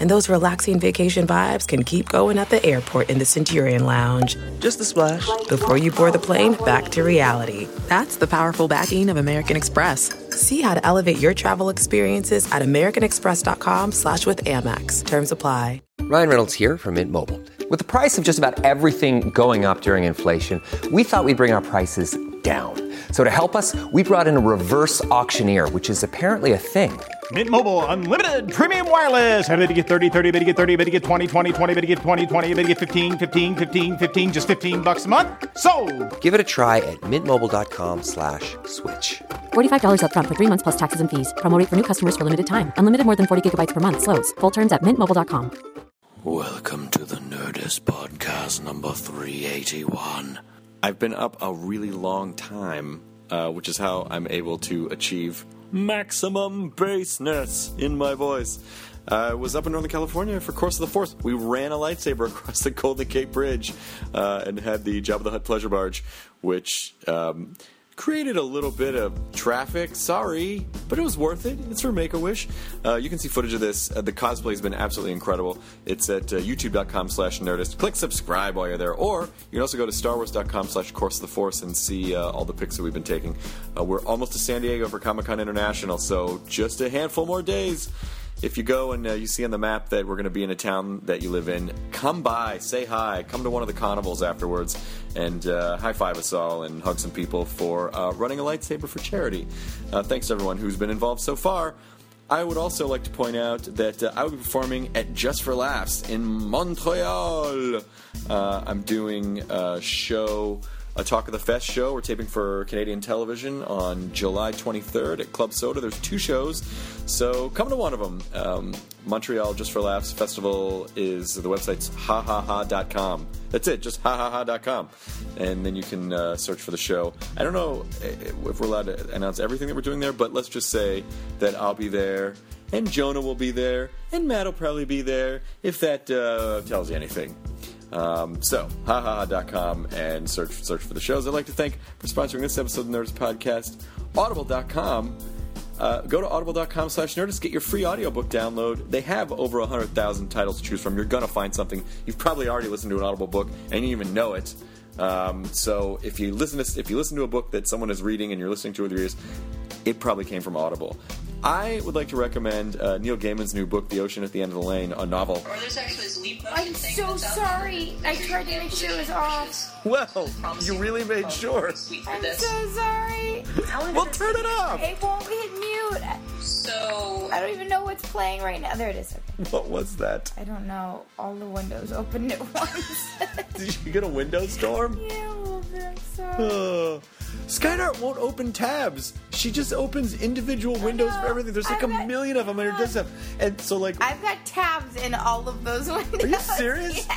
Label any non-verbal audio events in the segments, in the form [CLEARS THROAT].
And those relaxing vacation vibes can keep going at the airport in the Centurion Lounge. Just a splash. Before you board the plane, back to reality. That's the powerful backing of American Express. See how to elevate your travel experiences at americanexpress.com slash with Amex. Terms apply. Ryan Reynolds here from Mint Mobile. With the price of just about everything going up during inflation, we thought we'd bring our prices down. So to help us, we brought in a reverse auctioneer, which is apparently a thing. Mint Mobile unlimited premium wireless. Have to get 30, 30, bit to get 30, bit to get 20, 20, 20, bit to get 20, 20, bit to get 15, 15, 15, 15 just 15 bucks a month. So, Give it a try at mintmobile.com slash switch. $45 upfront for three months plus taxes and fees. Promo for new customers for limited time. Unlimited more than 40 gigabytes per month. Slows. Full terms at mintmobile.com. Welcome to the Nerdist Podcast number 381. I've been up a really long time, uh, which is how I'm able to achieve maximum bassness in my voice. I was up in Northern California for Course of the Force. We ran a lightsaber [LAUGHS] across the Golden Gate Bridge uh, and had the Jabba the Hutt pleasure barge, which um, created a little bit of traffic. Sorry, but it was worth it. It's for Make a Wish. Uh, you can see footage of this. Uh, the cosplay has been absolutely incredible. It's at uh, youtube.com/slash Nerdist. Click subscribe while you're there, or you can also go to starwars.com/slash Course of the Force and see uh, all the pics that we've been taking. Uh, we're almost to San Diego for Comic Con International, so just a handful more days. If you go and uh, you see on the map that we're going to be in a town that you live in, come by, say hi, come to one of the carnivals afterwards, and uh, high five us all and hug some people for uh, running a lightsaber for charity. Uh, thanks to everyone who's been involved so far. I would also like to point out that uh, I will be performing at Just for Laughs in Montreal. Uh, I'm doing a show a Talk of the Fest show. We're taping for Canadian television on July 23rd at Club Soda. There's two shows, so come to one of them. Um, Montreal Just for Laughs Festival is the website's hahaha.com. That's it, just hahaha.com. And then you can uh, search for the show. I don't know if we're allowed to announce everything that we're doing there, but let's just say that I'll be there, and Jonah will be there, and Matt will probably be there, if that uh, tells you anything. Um, so, hahaha.com and search search for the shows. I'd like to thank for sponsoring this episode of the Nerdist Podcast, audible.com. Uh, go to audible.com slash nerdist, get your free audiobook download. They have over 100,000 titles to choose from. You're to find something. You've probably already listened to an Audible book and you even know it. Um, so if you listen to if you listen to a book that someone is reading and you're listening to it with your ears, it probably came from Audible. I would like to recommend uh, Neil Gaiman's new book, The Ocean at the End of the Lane, a novel. Or there's actually a sleep motion I'm thing so that's out sorry. I tried to make sure it was off. Well, you really made sure. Sweet for I'm this. so sorry. Well, turn it off. It won't hit mute. So I don't even know what's playing right now. There it is. Okay. What was that? I don't know. All the windows opened at [LAUGHS] once. Did you get a window storm? yeah, a little bit. I'm [SIGHS] sorry. Skydart won't open tabs. She just opens individual windows for everything. There's like a I've got- million of them on her desktop. And so, like, I've got tabs in all of those windows. are you [LAUGHS] serious?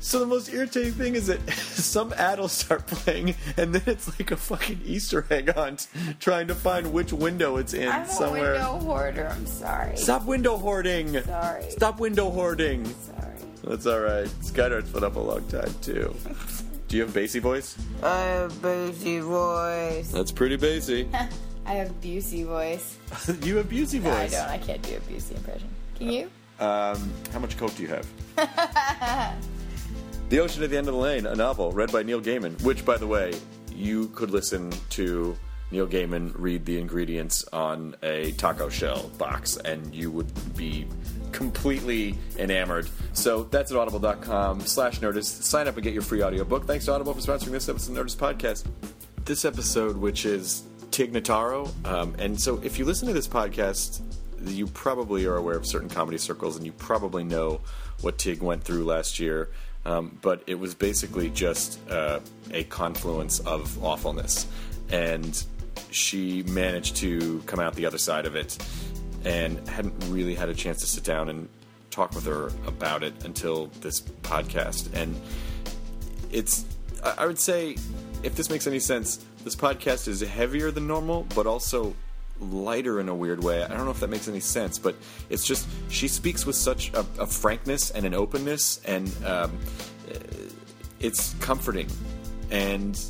So the most irritating thing is that [LAUGHS] some ad will start playing, and then it's like a fucking Easter egg hunt, trying to find which window it's in I'm somewhere. a window hoarder. I'm sorry. Stop window hoarding. Sorry. Stop window hoarding. Sorry. That's all right. Skydart's been up a long time too. [LAUGHS] Do you have a bassy voice? I have a bassy voice. That's pretty bassy. [LAUGHS] I have Busey voice. [LAUGHS] you have Busey No, I voice. don't. I can't do a Busey impression. Can you? Um, how much coke do you have? [LAUGHS] the Ocean at the End of the Lane, a novel read by Neil Gaiman, which, by the way, you could listen to Neil Gaiman read the ingredients on a taco shell box, and you would be completely enamored. So that's at audible.com slash nerdist. Sign up and get your free audiobook. Thanks to Audible for sponsoring this episode of Nerdist Podcast. This episode, which is Tig Notaro, um, and so if you listen to this podcast, you probably are aware of certain comedy circles, and you probably know what Tig went through last year. Um, but it was basically just uh, a confluence of awfulness, and she managed to come out the other side of it, and hadn't really had a chance to sit down and talk with her about it until this podcast. And it's, I would say, if this makes any sense, this podcast is heavier than normal, but also lighter in a weird way. I don't know if that makes any sense, but it's just she speaks with such a, a frankness and an openness, and um, it's comforting. And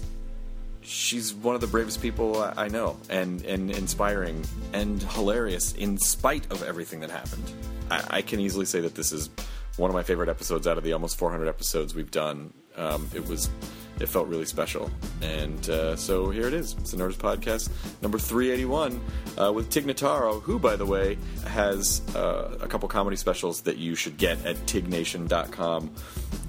she's one of the bravest people I know, and, and inspiring and hilarious in spite of everything that happened. I, I can easily say that this is one of my favorite episodes out of the almost 400 episodes we've done. Um, it was, it felt really special, and uh, so here it is. It's the Nerdist Podcast number 381 uh, with Tig Notaro, who, by the way, has uh, a couple comedy specials that you should get at tignation.com.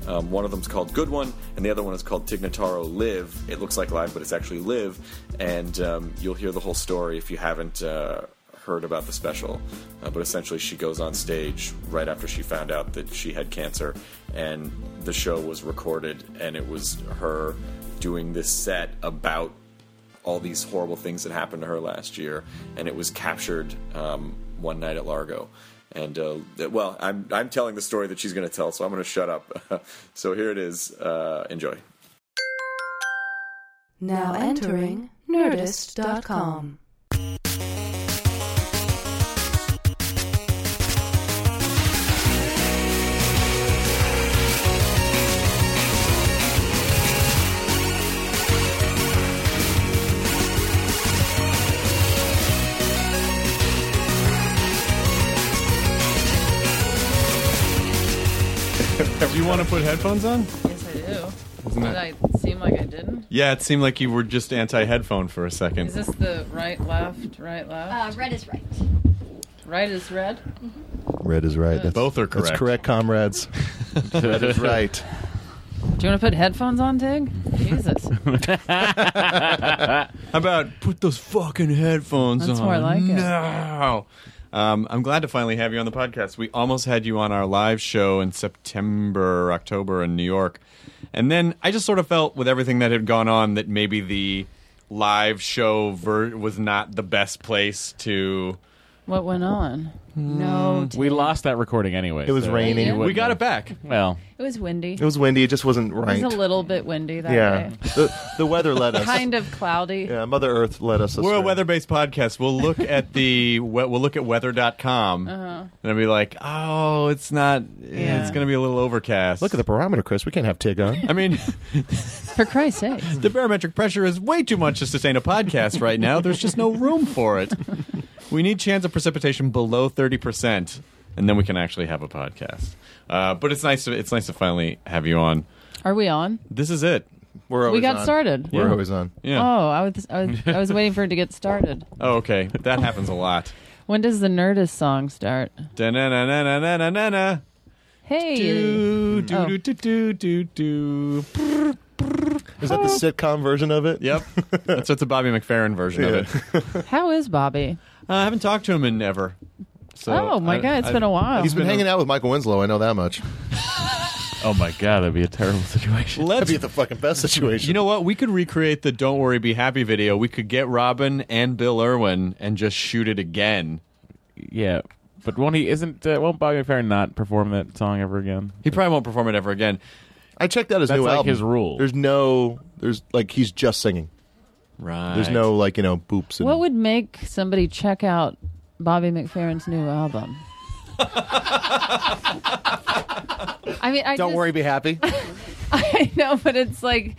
Um, one of them's called Good One, and the other one is called Tig Notaro Live. It looks like live, but it's actually live, and um, you'll hear the whole story if you haven't uh, heard about the special. Uh, but essentially, she goes on stage right after she found out that she had cancer, and the show was recorded, and it was her doing this set about all these horrible things that happened to her last year, and it was captured um, one night at Largo. And uh, well, I'm I'm telling the story that she's going to tell, so I'm going to shut up. [LAUGHS] so here it is. Uh, enjoy. Now entering Nerdist.com. you want to put headphones on? Yes, I do. Isn't Did that- I seem like I didn't? Yeah, it seemed like you were just anti-headphone for a second. Is this the right, left, right, left? Uh, red is right. right is red. Red is right. That's, Both are correct. That's correct, comrades. [LAUGHS] Red is right. Do you want to put headphones on, Tig? Jesus. [LAUGHS] [LAUGHS] How about put those fucking headphones on? That's on? more like it. No. Um, I'm glad to finally have you on the podcast. We almost had you on our live show in September October in New York. And then I just sort of felt with everything that had gone on that maybe the live show ver- was not the best place to. What went on? No, hmm. We lost that recording anyway. It was so raining. We wouldn't got it back. Well, it was windy. It was windy. It just wasn't right. It was a little bit windy that yeah. day. The, the weather led us. Kind of cloudy. Yeah, Mother Earth led us. We're a astray. weather-based podcast. We'll look [LAUGHS] at the we- we'll look at weather.com uh-huh. and I'll be like, "Oh, it's not Yeah. it's going to be a little overcast." Look at the barometer, Chris. We can't have Tig on. I mean, [LAUGHS] For Christ's sake. the barometric pressure is way too much to sustain a podcast right now. There's just no room for it. [LAUGHS] We need chance of precipitation below 30%, and then we can actually have a podcast. Uh, but it's nice to it's nice to finally have you on. Are we on? This is it. We're always We got on. started. We're Yeah. always on. Yeah. Oh, I was, I was I was waiting for it to get started. [LAUGHS] Oh, okay. That happens a lot. When does the Nerdist song start? Hey. Do, do, Oh. do, do, do, do, do. Is that the sitcom version of it? Yep. [LAUGHS] That's, that's a Bobby McFerrin version of it. How is Bobby? Uh, I haven't talked to him in ever. So oh my I- God, it's I- been a while. He's been been a- hanging out with Michael Winslow. I know that much. [LAUGHS] oh my god, that'd be a terrible situation. Let's [LAUGHS] That'd be the fucking best situation. You know what? We could recreate the "Don't Worry, Be Happy" video. We could get Robin and Bill Irwin and just shoot it again. Yeah, but won't he? Isn't uh, won't Bobby McFerrin not perform that song ever again? He probably won't perform it ever again. I checked out his That's new like album. his rule. There's no. There's like he's just singing. Right. There's no like you know boops. And, What would make somebody check out Bobby McFerrin's new album? [LAUGHS] I mean, I Don't just, worry, be happy. [LAUGHS] I know, but it's like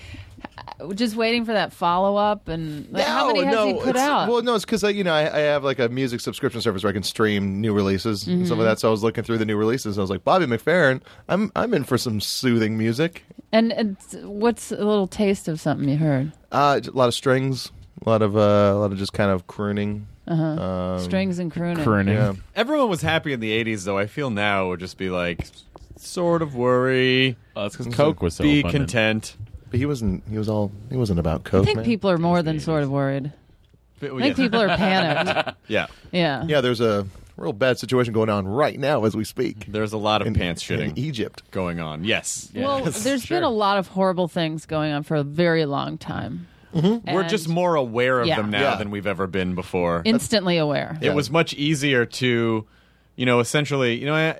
just waiting for that follow up. And like, how many has he put it's- out? Well, no, it's because you know I, I have like a music subscription service where I can stream new releases and stuff like mm-hmm. that. So I was looking through the new releases. and I was like, Bobby McFerrin, I'm I'm in for some soothing music. and it's, what's a little taste of something you heard? Uh, a lot of strings, a lot of uh, a lot of just kind of crooning. Um, Strings and crooning. Crooning. Yeah, Everyone was happy in the '80s, though. I feel now it would just be like, sort of worry, Oh, that's because Coke was so be abundant. content. but he wasn't. He was all. He wasn't about coke. I think man. people are more than sort of worried. But, I think people are [LAUGHS] panicked. yeah, Yeah. Yeah, there's a real bad situation going on right now as we speak there's a lot of in, pants in shitting Egypt. going on. Yes, Well, there's been a lot of horrible things going on for a very long time. Mm-hmm. we're just more aware of Yeah. them now Yeah. than we've ever been before. instantly aware. it was much easier to, you know, essentially, you know,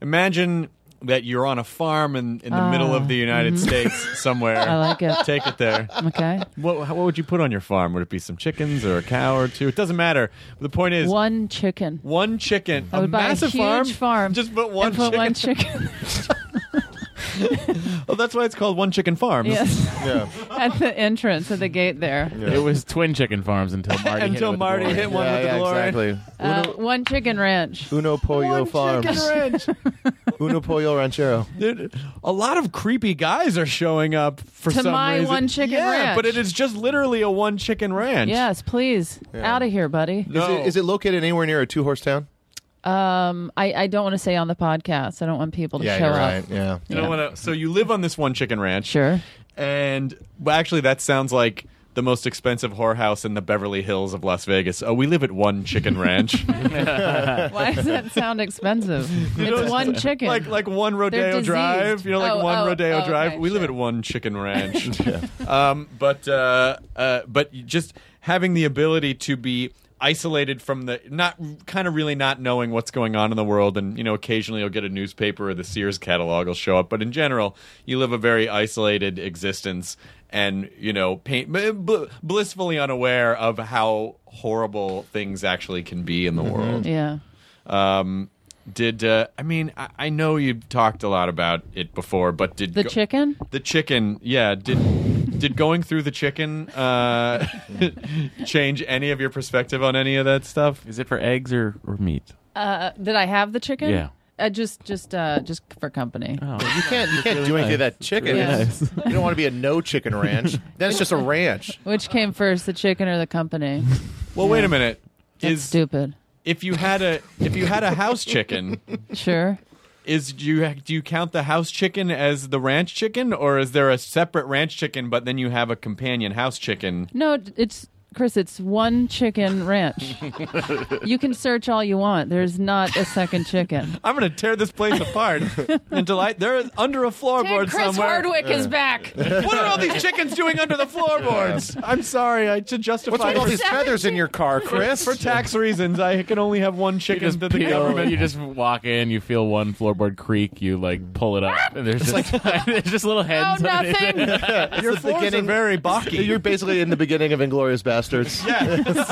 imagine that you're on a farm in, in the middle of the United States somewhere. Mm-hmm. [LAUGHS] I like it. Take it there. Okay. What, what would you put on your farm? Would it be some chickens or a cow or two? It doesn't matter. The point is One chicken. one chicken. I would a buy massive a huge farm. Just put one and put chicken. one chicken. [LAUGHS] [LAUGHS] Oh, that's why it's called One Chicken Farms. yes. Yeah. [LAUGHS] [LAUGHS] At the entrance at the gate there. It was twin chicken farms until Marty hit it Until with Marty hit one yeah, with the yeah, DeLorean. exactly. Uh, Uno, one chicken ranch. Uno Pollo Farms. One chicken ranch. Uno Pollo Ranchero. Dude, a lot of creepy guys are showing up for some. To some my reason. one chicken yeah, ranch. but it is just literally a one chicken ranch. Yes, please. Out of here, buddy. No. Is, it, is it located anywhere near a two horse town? Um, I, I don't want to say on the podcast. I don't want people to Yeah, show you're up. right. Yeah. You don't want to. So you live on this one chicken ranch. Sure. And well, actually, that sounds like the most expensive whorehouse in the Beverly Hills of Las Vegas. Oh, we live at one chicken ranch. [LAUGHS] Why does that sound expensive? it's one chicken. like like one Rodeo diseased. Drive. You know, like Oh, one oh, Rodeo oh, Drive. okay, we live sure. at one chicken ranch. [LAUGHS] um, but uh, uh, but just having the ability to be isolated from the not kind of really not knowing what's going on in the world and you know occasionally you'll get a newspaper or the Sears catalog will show up but in general you live a very isolated existence and you know pain, b- b- blissfully unaware of how horrible things actually can be in the world yeah. um, did uh, I mean I, I know you've talked a lot about it before, but did The go- chicken? the chicken, yeah, did did going through the chicken uh, [LAUGHS] change any of your perspective on any of that stuff? Is it for eggs or, or meat? Uh, did I have the chicken? Yeah. Uh, just just uh, just for company. Oh. You can't you can't do anything to that chicken. really It's- You don't want to be a no chicken ranch. then it's just a ranch. [LAUGHS] Which came first, the chicken or the company? Well, wait a minute. That's Is stupid. if you had a if you had a house chicken, Sure. Is do you do you count the house chicken as the ranch chicken, or is there a separate ranch chicken, but then you have a companion house chicken? No, it's Chris. It's one chicken ranch. you can search all you want. There's not a second chicken. I'm going to tear this place apart until I they're under a floorboard Chris somewhere. Hardwick is back. What are all these chickens doing under the floorboards? I'm sorry, I to justify What's with all these feathers in your car, Chris? for tax reasons, I can only have one You chicken just, that the peel- government. you just walk in, you feel one floorboard creak, you like pull it up, ah! and there's just like [LAUGHS] there's just little heads. Oh, heads. nothing. Your the floors are beginning- very balky. You're basically in the beginning of Inglourious Basterds. [LAUGHS] yes,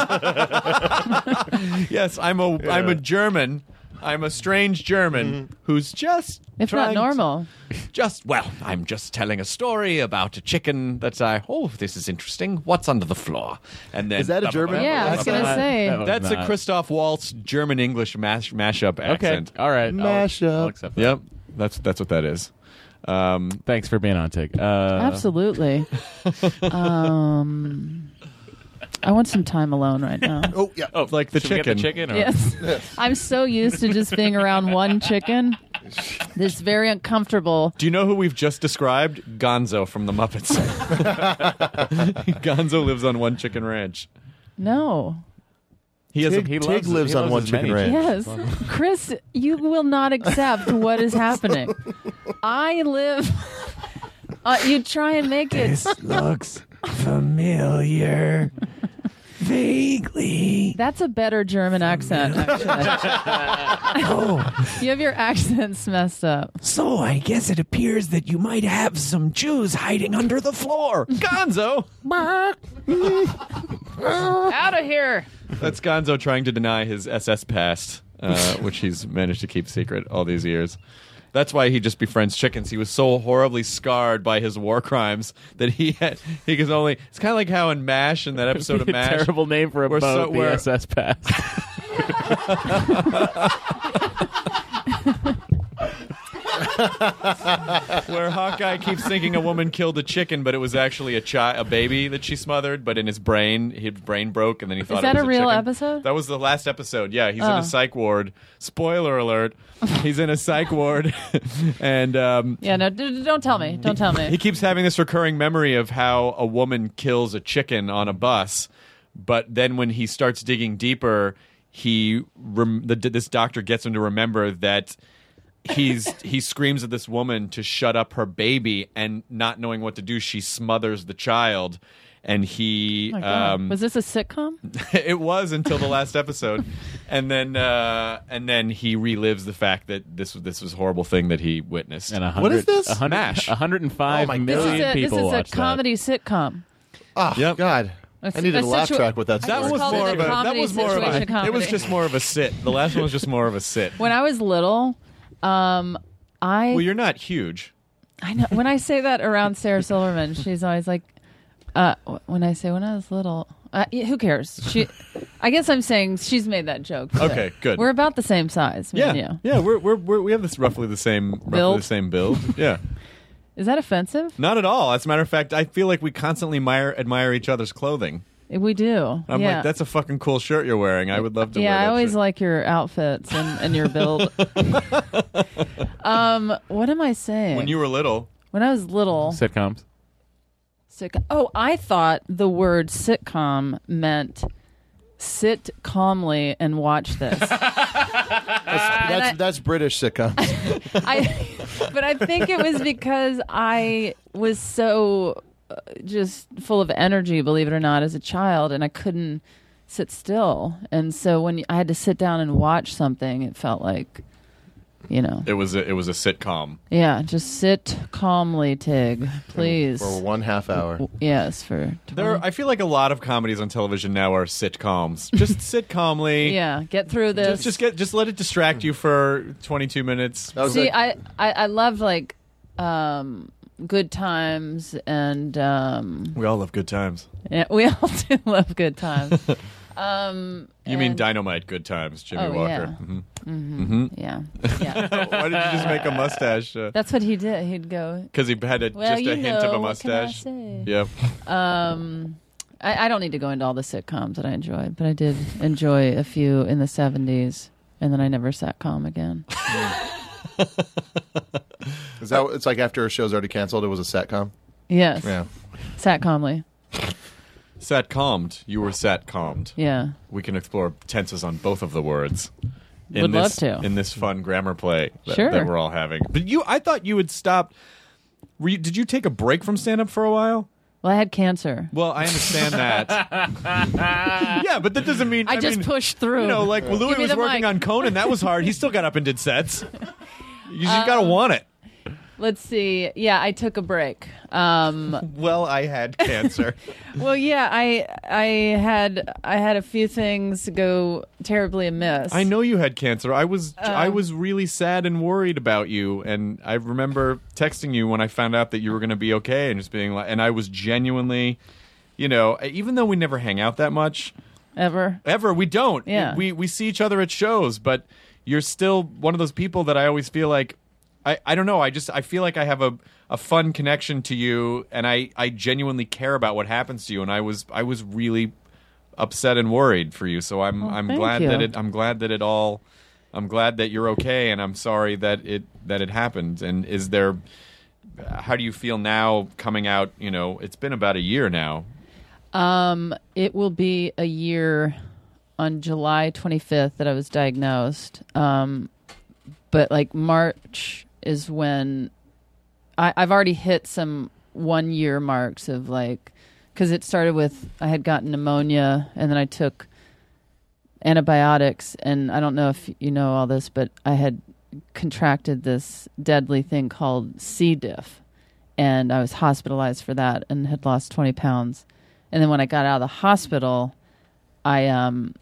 [LAUGHS] yes, I'm a am a German. I'm a strange German who's just If trying not normal. to- just well, I'm just telling a story about a chicken that I oh this is interesting. What's under the floor? And then Is that a German Yeah, I was gonna not- say. that was That's a not- Christoph Waltz German English mash mashup Okay, accent. all right, I'll- Mashup. I'll accept that. Yep, that's that's what that is. Um, Thanks for being on, Tig. Uh, Absolutely. [LAUGHS] um, I want some time alone right now. [LAUGHS] Oh yeah. Oh, like the should we get chicken. the chicken. Or? [LAUGHS] Yes. I'm so used to just being around one chicken. This very uncomfortable. Do you know who we've just described? Gonzo from the Muppets. [LAUGHS] Gonzo lives on one chicken ranch. No. He has a, Tig, he Tig loves- lives he on loves one his chicken many ranch. Yes. Chris, you will not accept what is happening. I live. Uh, you try and make it. looks familiar. Vaguely. That's a better German accent, actually. [LAUGHS] [LAUGHS] Oh, You have your accents messed up. so I guess it appears that you might have some Jews hiding under the floor. Gonzo! [LAUGHS] Out of here. That's Gonzo trying to deny his SS past, uh, which he's managed to keep secret all these years. That's why he just befriends chickens. He was so horribly scarred by his war crimes that he had, he could only. It's kind of like how in Mash, in that episode of a Mash, terrible name for a We're boat. so- the we're- SS Pass. [LAUGHS] [LAUGHS] [LAUGHS] where Hawkeye keeps thinking a woman killed a chicken, but it was actually a chi- a baby that she smothered. But in his brain, his brain broke, and then he thought that it was a real chicken. episode? That was the last episode. Yeah, he's in Oh. a psych ward. Spoiler alert: he's in a psych ward, [LAUGHS] and um, Yeah, no, d- d- don't tell me. Don't tell me. he me. keeps having this recurring memory of how a woman kills a chicken on a bus, but then when he starts digging deeper, he rem- the, this doctor gets him to remember that he's he screams at this woman to shut up her baby, and not knowing what to do, she smothers the child. and he Oh um, was this a sitcom? [LAUGHS] it was until the last episode, and then uh, and then he relives the fact that this was this was a horrible thing that he witnessed. And a What is hundred- this? a hundred- MASH. a hundred and five Oh my This million is a, this people is a watch that. comedy sitcom. Oh Yep. God, It's I needed a a laugh situa- track with that. I that was more of a that comedy was more of a situation it was just more of a sit. The last one was just more of a sit. When I was little, um, I Well, you're not huge. I know when I say that around Sarah Silverman, she's always like, uh, when I say when I was little, uh, yeah, who cares? She, I guess I'm saying she's made that joke. Okay, good. We're about the same size. Me Yeah, and you. yeah, we're, we're, we're we have this roughly the same roughly Build? the same build. Yeah, Is that offensive? not at all. As a matter of fact, I feel like we constantly admire, admire each other's clothing. We do. I'm yeah. like, that's a fucking cool shirt you're wearing. I would love to. yeah, wear I always shirt. like your outfits and, and your build. [LAUGHS] um, what am I saying? when you were little. when I was little, Sitcoms. Sitcom. Oh, I thought the word sitcom meant sit calmly and watch this. [LAUGHS] That's, I- that's British sitcoms. [LAUGHS] I, but I think it was because I was so just full of energy, believe it or not, as a child, and I couldn't sit still. And so when I had to sit down and watch something, it felt like, you know, It was a, it was a sitcom. yeah, just sit calmly, Tig, [LAUGHS] please. for one half hour. Yes, for There, I feel like a lot of comedies on television now are sitcoms. [LAUGHS] Just sit calmly. yeah, get through this. Just, just get, just let it distract you for 22 minutes. See, like, I, I I loved like um, Good Times and um, We all love good times. yeah, we [LAUGHS] all do love Good Times. [LAUGHS] um, You mean and- Dynamite Good Times, Jimmie Oh, Walker? yeah. Mhm. Yeah, [LAUGHS] yeah. Why did you just make a mustache? That's what he did. He'd go. Because he had a, Well, just you a hint of know, a what can I mustache. say? Yep. Um, I, I don't need to go into all the sitcoms that I enjoyed, but I did enjoy a few in the '70s, and then I never sat calm again. Is that it's like after a show's already canceled, it was a satcom. Yes, Yeah. sat calmly. Sat calmed. You were sat calmed. Yeah. We can explore tenses on both of the words. In Would this, love to. In this fun grammar play that, Sure. that we're all having. But you, I thought you would stop. Were you, did you take a break from stand up for a while? Well, I had cancer. Well, I understand that. [LAUGHS] yeah, but that doesn't mean I, just mean, pushed through. You know, like when Louis Give me was the working mic. on Conan, that was hard. He still got up and did sets. [LAUGHS] You just gotta want it. Let's see. Yeah, I took a break. Um, [LAUGHS] Well, I had cancer. [LAUGHS] well, yeah, I I had I had a few things go terribly amiss. I know you had cancer. I was I Um, was really sad and worried about you, and I remember texting you when I found out that you were going to be okay, and just being like, and I was genuinely, you know, even though we never hang out that much, ever. ever we don't. Yeah. we we see each other at shows, but you're still one of those people that I always feel like. I, I don't know. I just I feel like I have a, a fun connection to you, and I, I genuinely care about what happens to you. And I was I was really upset and worried for you. So I'm Well, I'm glad you. that it I'm glad that it all I'm glad that you're okay, and I'm sorry that it that it happened. And is there how do you feel now coming out? You know, it's been about a year now. Um, it will be a year on July 25th that I was diagnosed. Um, but like March is when I, I've already hit some one year marks of like, because it started with I had gotten pneumonia and then I took antibiotics. And I don't know if you know all this, but I had contracted this deadly thing called C. diff. And I was hospitalized for that and had lost 20 pounds. And then when I got out of the hospital, I um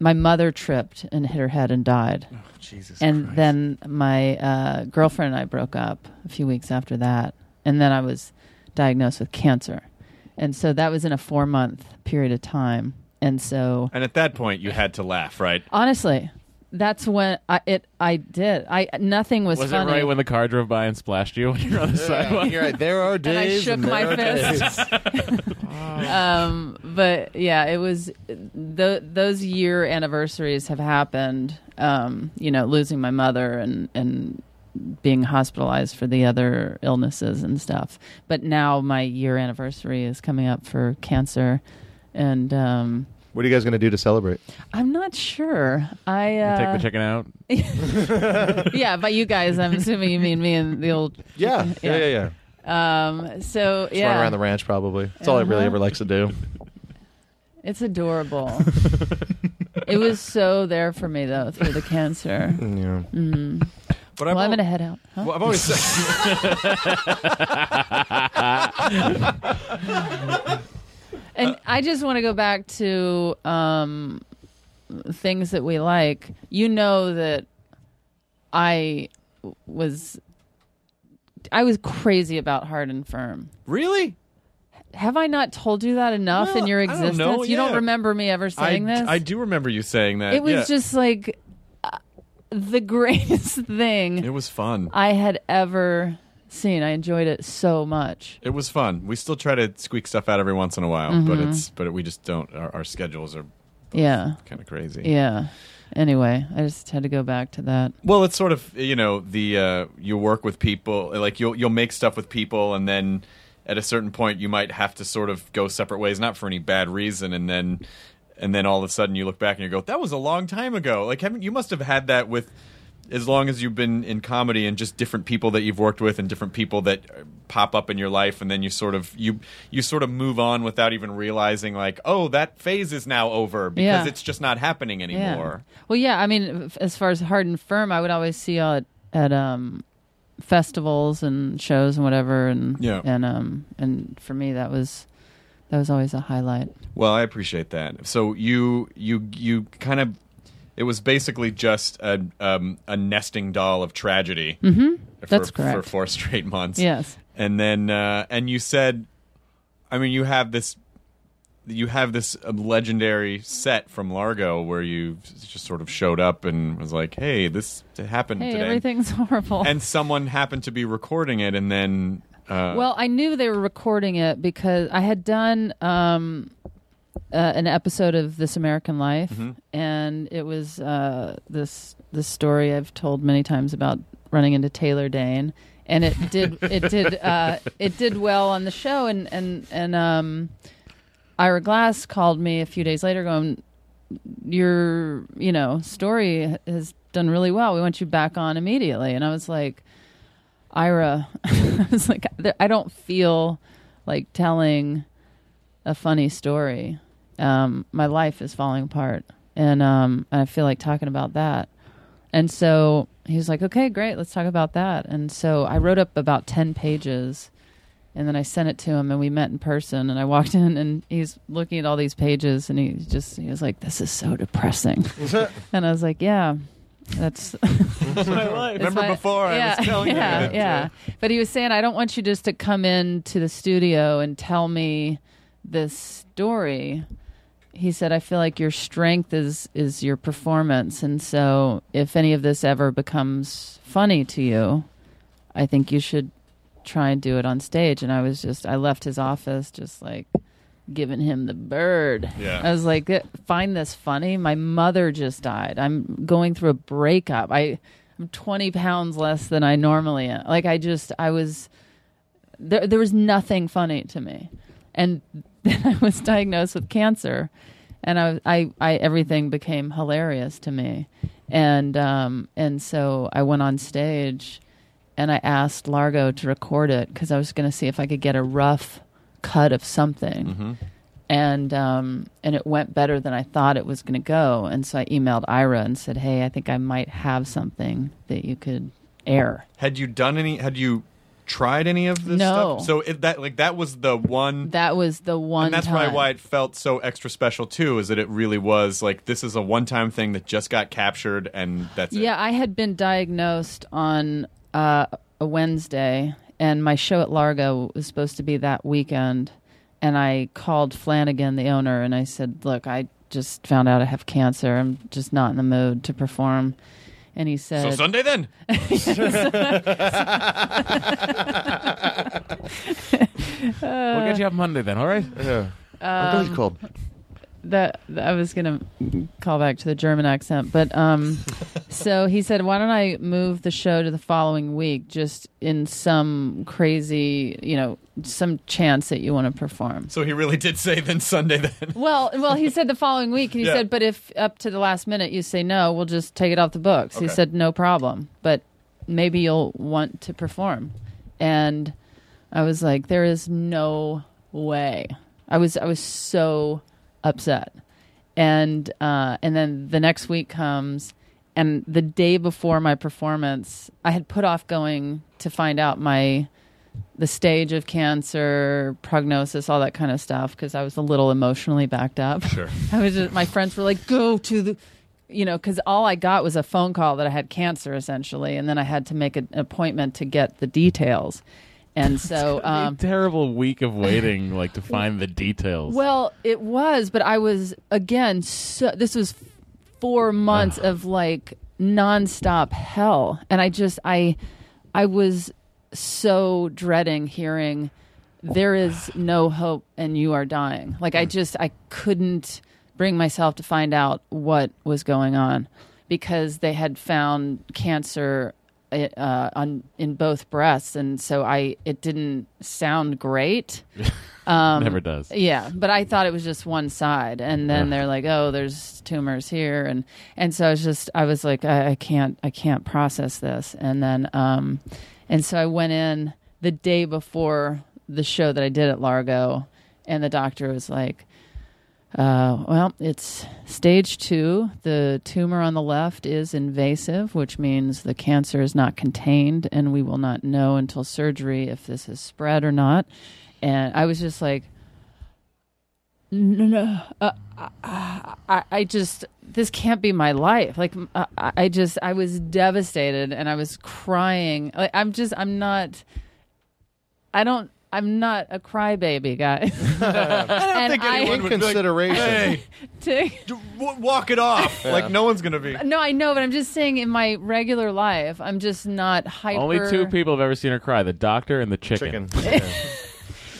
my mother tripped and hit her head and died. Jesus. and then my uh, girlfriend and I broke up a few weeks after that. And then I was diagnosed with cancer. And so that was in a four month period of time. And so And at that point, you had to laugh, right? honestly, that's when I it I did. I nothing was, Was funny. it right when the car drove by and splashed you when you're on the sidewalk? You're right. There are days. [LAUGHS] and I days. shook there my fist. [LAUGHS] [LAUGHS] um, but yeah, it was th- those year anniversaries have happened. Um, you know, losing my mother and and being hospitalized for the other illnesses and stuff. But now my year anniversary is coming up for cancer, and um, What are you guys going to do to celebrate? I'm not sure. I uh, Take the chicken out. [LAUGHS] yeah, by you guys, I'm assuming you mean me and the old. Yeah, yeah, yeah, yeah. Um, so Just yeah, run around the ranch, probably. That's all he really Uh-huh. ever likes to do. it's adorable. [LAUGHS] it was so there for me though through the cancer. Yeah. Mm. But well, I've I'm al- gonna head out. Huh? Well, I've always said. [LAUGHS] And I just want to go back to um, things that we like. You know that I was I was crazy about Hard 'n Phirm. Really? Have I not told you that enough in your I don't existence? know, You don't remember me ever I, saying this? I do remember you saying that. It was yeah. just like uh, the [LAUGHS] greatest thing It was fun. I had ever seen. I enjoyed it so much. It was fun. We still try to squeak stuff out every once in a while, but Mhm. it's but we just don't. Our, our schedules are Yeah. kind of crazy. Yeah. Anyway, I just had to go back to that. Well, it's sort of you know the uh, you work with people like you'll you'll make stuff with people and then at a certain point you might have to sort of go separate ways, not for any bad reason, and then and then all of a sudden you look back and you go, that was a long time ago. Like haven't you must have had that with as long as you've been in comedy and just different people that you've worked with and different people that pop up in your life and then you sort of you you sort of move on without even realizing like oh that phase is now over because Yeah. it's just not happening anymore Yeah. Well, yeah. I mean, as far as hard 'n Phirm, I would always see y'all at, at um, festivals and shows and whatever, and Yeah. and um, and for me, that was that was always a highlight. Well, I appreciate that. So you you you kind of it was basically just a um, a nesting doll of tragedy. Mhm. For, That's For four straight months. Yes. And then uh, and you said, I mean, you have this. You have this uh, legendary set from Largo where you just sort of showed up and was like, "Hey, this happened Hey, today," everything's [LAUGHS] horrible. and someone happened to be recording it, and then uh, well, I knew they were recording it because I had done um, uh, an episode of This American Life, Mhm. and it was uh, this this story I've told many times about running into Taylor Dayne, and it did [LAUGHS] it did uh, it did well on the show, and and and um, Ira Glass called me a few days later, going, "Your you know story has done really well. We want you back on immediately," and I was like. Ira, [LAUGHS] I was like, I don't feel like telling a funny story. Um, my life is falling apart, and um, I feel like talking about that. And so he was like, "Okay, great, let's talk about that." And so I wrote up about ten pages, and then I sent it to him, and we met in person. And I walked [LAUGHS] in, and he's looking at all these pages, and he just he was like, "This is so depressing," [LAUGHS] and I was like, "Yeah." That's [LAUGHS] my life. Remember my- before I yeah, was telling yeah, you? that, Yeah, But he was saying, I don't want you just to come in to the studio and tell me this story. He said, I feel like your strength is is your performance, and so if any of this ever becomes funny to you, I think you should try and do it on stage. And I was just, I left his office just like giving him the bird. Yeah. I was like, "Eh, find this funny. My mother just died. I'm going through a breakup. I, I'm 20 pounds less than I normally am. Like I just, I was, there, there was nothing funny to me. And [LAUGHS] then I was diagnosed with cancer and I, I, I, everything became hilarious to me. And, um, and so I went on stage and I asked Largo to record it because I was going to see if I could get a rough cut of something. Mm-hmm. And um, and it went better than I thought it was going to go. And so I emailed Ira and said, "Hey, I think I might have something that you could air." Had you done any? Had you tried any of this No. stuff? So it, that like that was the one. That was the one. and that's time. probably why it felt so extra special too. Is that it really was like this is a one-time thing that just got captured, and that's it. Yeah, I had been diagnosed on uh, a Wednesday, and my show at Largo was supposed to be that weekend. And I called Flanagan, the owner, and I said, "Look, I just found out I have cancer. I'm just not in the mood to perform." And he said, So Sunday then. [LAUGHS] we'll get you up Monday then, all right? Yeah. Um, Really cold. that, that I was gonna call back to the German accent, but um, [LAUGHS] so he said, "Why don't I move the show to the following week, just in some crazy, you know, some chance that you want to perform." So he really did say then Sunday then. [LAUGHS] Well, well, he said the following week, and he Yeah. said, "But if up to the last minute you say no, we'll just take it off the books." He said, "No problem, but maybe you'll want to perform," and I was like, there is no way. I was I was so upset, and uh, and then the next week comes, and the day before my performance, I had put off going to find out my the stage of cancer, prognosis, all that kind of stuff because I was a little emotionally backed up. Sure. [LAUGHS] I was just, my friends were like, "Go to the," you know, because all I got was a phone call that I had cancer essentially, and then I had to make an appointment to get the details. And so, um, terrible week of waiting, [LAUGHS] like to find the details. well, it was, but I was again. So, this was four months of like nonstop hell, and I just I I was so dreading hearing there is no hope and you are dying. Like I just I couldn't bring myself to find out what was going on because they had found cancer uh, on in both breasts, and so I it didn't sound great. [LAUGHS] Um, Never does. Yeah, but I thought it was just one side, and then they're like, "Oh, there's tumors here," and and so I was just I was like, I, I can't I can't process this, and then um, and so I went in the day before the show that I did at Largo, and the doctor was like. Uh, well, it's stage two. The tumor on the left is invasive, which means the cancer is not contained, and we will not know until surgery if this is spread or not. And I was just like, no, no, uh, I, I, I just this can't be my life. Like, uh, I I just I was devastated, and I was crying. Like, I'm just I'm not. I don't. I'm not a crybaby, guys. [LAUGHS] I don't [LAUGHS] And think I- anyone would be like, Consideration. hey, [LAUGHS] To- w- walk it off. Like no one's gonna be. no, I know, but I'm just saying in my regular life, I'm just not hyper. Only two people have ever seen her cry: the doctor and the chicken. Chicken.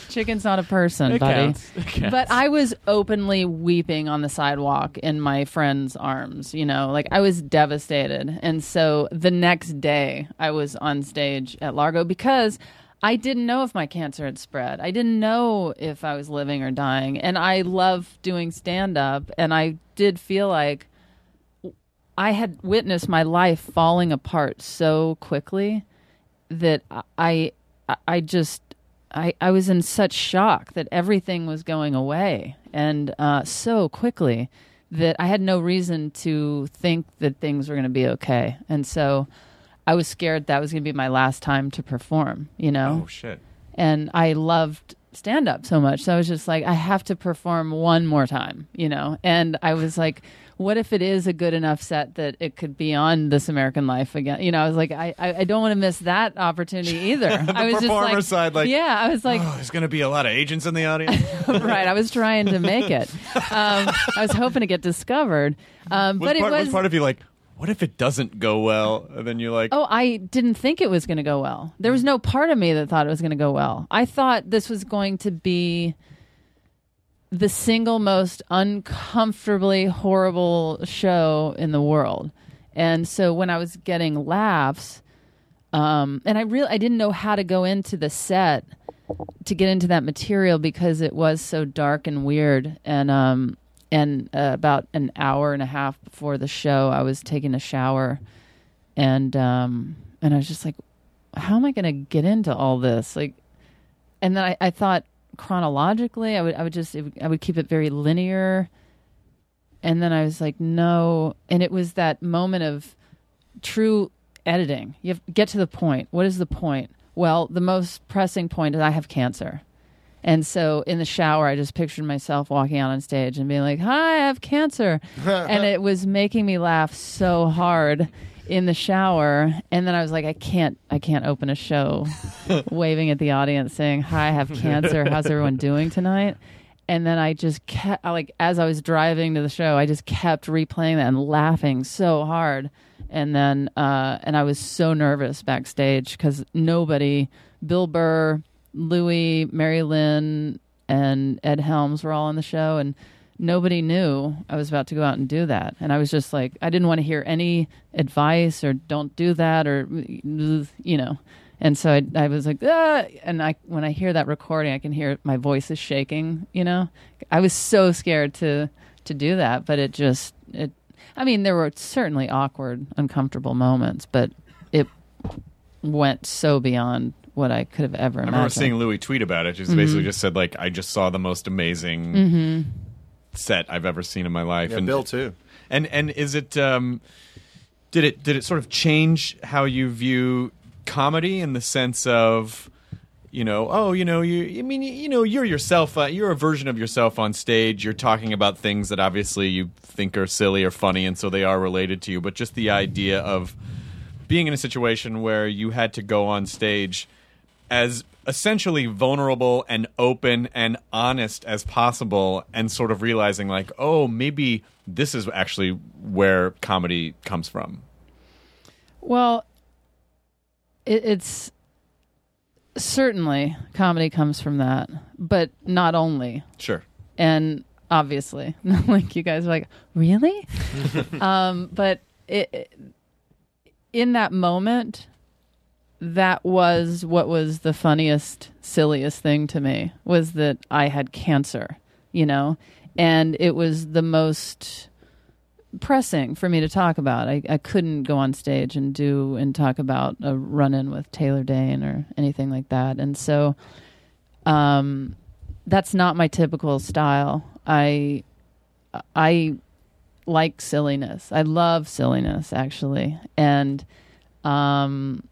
Chicken's not a person, It buddy. counts. It counts. But I was openly weeping on the sidewalk in my friend's arms, you know, like I was devastated. And so the next day I was on stage at Largo because I didn't know if my cancer had spread. I didn't know if I was living or dying. And I love doing stand up and I did feel like I had witnessed my life falling apart so quickly that I I, just I, I was in such shock that everything was going away and uh, so quickly that I had no reason to think that things were going to be okay. And so I was scared that was going to be my last time to perform, you know? Oh shit. and I loved stand up so much. So I was just like, I have to perform one more time, you know? And I was like, what if it is a good enough set that it could be on This American Life again? You know, I was like, I, I, I don't want to miss that opportunity [LAUGHS] either. I was just performer like, side, like, yeah, I was like, oh, there's gonna be a lot of agents in the audience. [LAUGHS] right. I was trying to make it. [LAUGHS] Um, I was hoping to get discovered. Um, was but it was, was part of you like, what if it doesn't go well? And then you're like, Oh, I didn't think it was going to go well. There was no part of me that thought it was going to go well. I thought this was going to be the single most uncomfortably horrible show in the world. And so when I was getting laughs, um, and I really I didn't know how to go into the set to get into that material because it was so dark and weird. And um, and uh, about an hour and a half before the show, I was taking a shower, and um, and I was just like, how am I going to get into all this? Like, and then I, I thought chronologically, I would I would just I would keep it very linear, and then I was like, no, and it was that moment of true editing. You have get to the point. What is the point? Well, the most pressing point is I have cancer. And so in the shower, I just pictured myself walking out on stage and being like, Hi, I have cancer. [LAUGHS] and it was making me laugh so hard in the shower. And then I was like, I can't, I can't open a show [LAUGHS] waving at the audience saying, Hi, I have cancer. How's everyone doing tonight? And then I just kept, like, as I was driving to the show, I just kept replaying that and laughing so hard. And then, uh, and I was so nervous backstage because nobody, Bill Burr, Louis, Mary Lynn, and Ed Helms were all on the show, and nobody knew I was about to go out and do that. And I was just like, I didn't want to hear any advice or don't do that or, you know. And so I, I was like, ah! and I when I hear that recording, I can hear my voice is shaking. You know, I was so scared to to do that, but it just it. I mean, there were certainly awkward, uncomfortable moments, but it went so beyond what I could have ever I imagined. remember seeing Louis tweet about it. Just Mhm. basically just said like, "I just saw the most amazing Mhm. set I've ever seen in my life." Yeah, and Bill, too. And and is it um, did it did it sort of change how you view comedy in the sense of you know oh you know you I mean you, you know you're yourself uh, you're a version of yourself on stage you're talking about things that obviously you think are silly or funny and so they are related to you but just the idea of being in a situation where you had to go on stage as essentially vulnerable and open and honest as possible and sort of realizing like oh maybe this is actually where comedy comes from Well, it, it's certainly comedy comes from that, but not only. Sure. And obviously, [LAUGHS] like you guys are like, really? [LAUGHS] um, but it, it- in that moment, that was what was the funniest, silliest thing to me was that I had cancer, you know, and it was the most pressing for me to talk about. I, I couldn't go on stage and do and talk about a run in with Taylor Dayne or anything like that. And so um that's not my typical style. I I like silliness. I love silliness actually. And um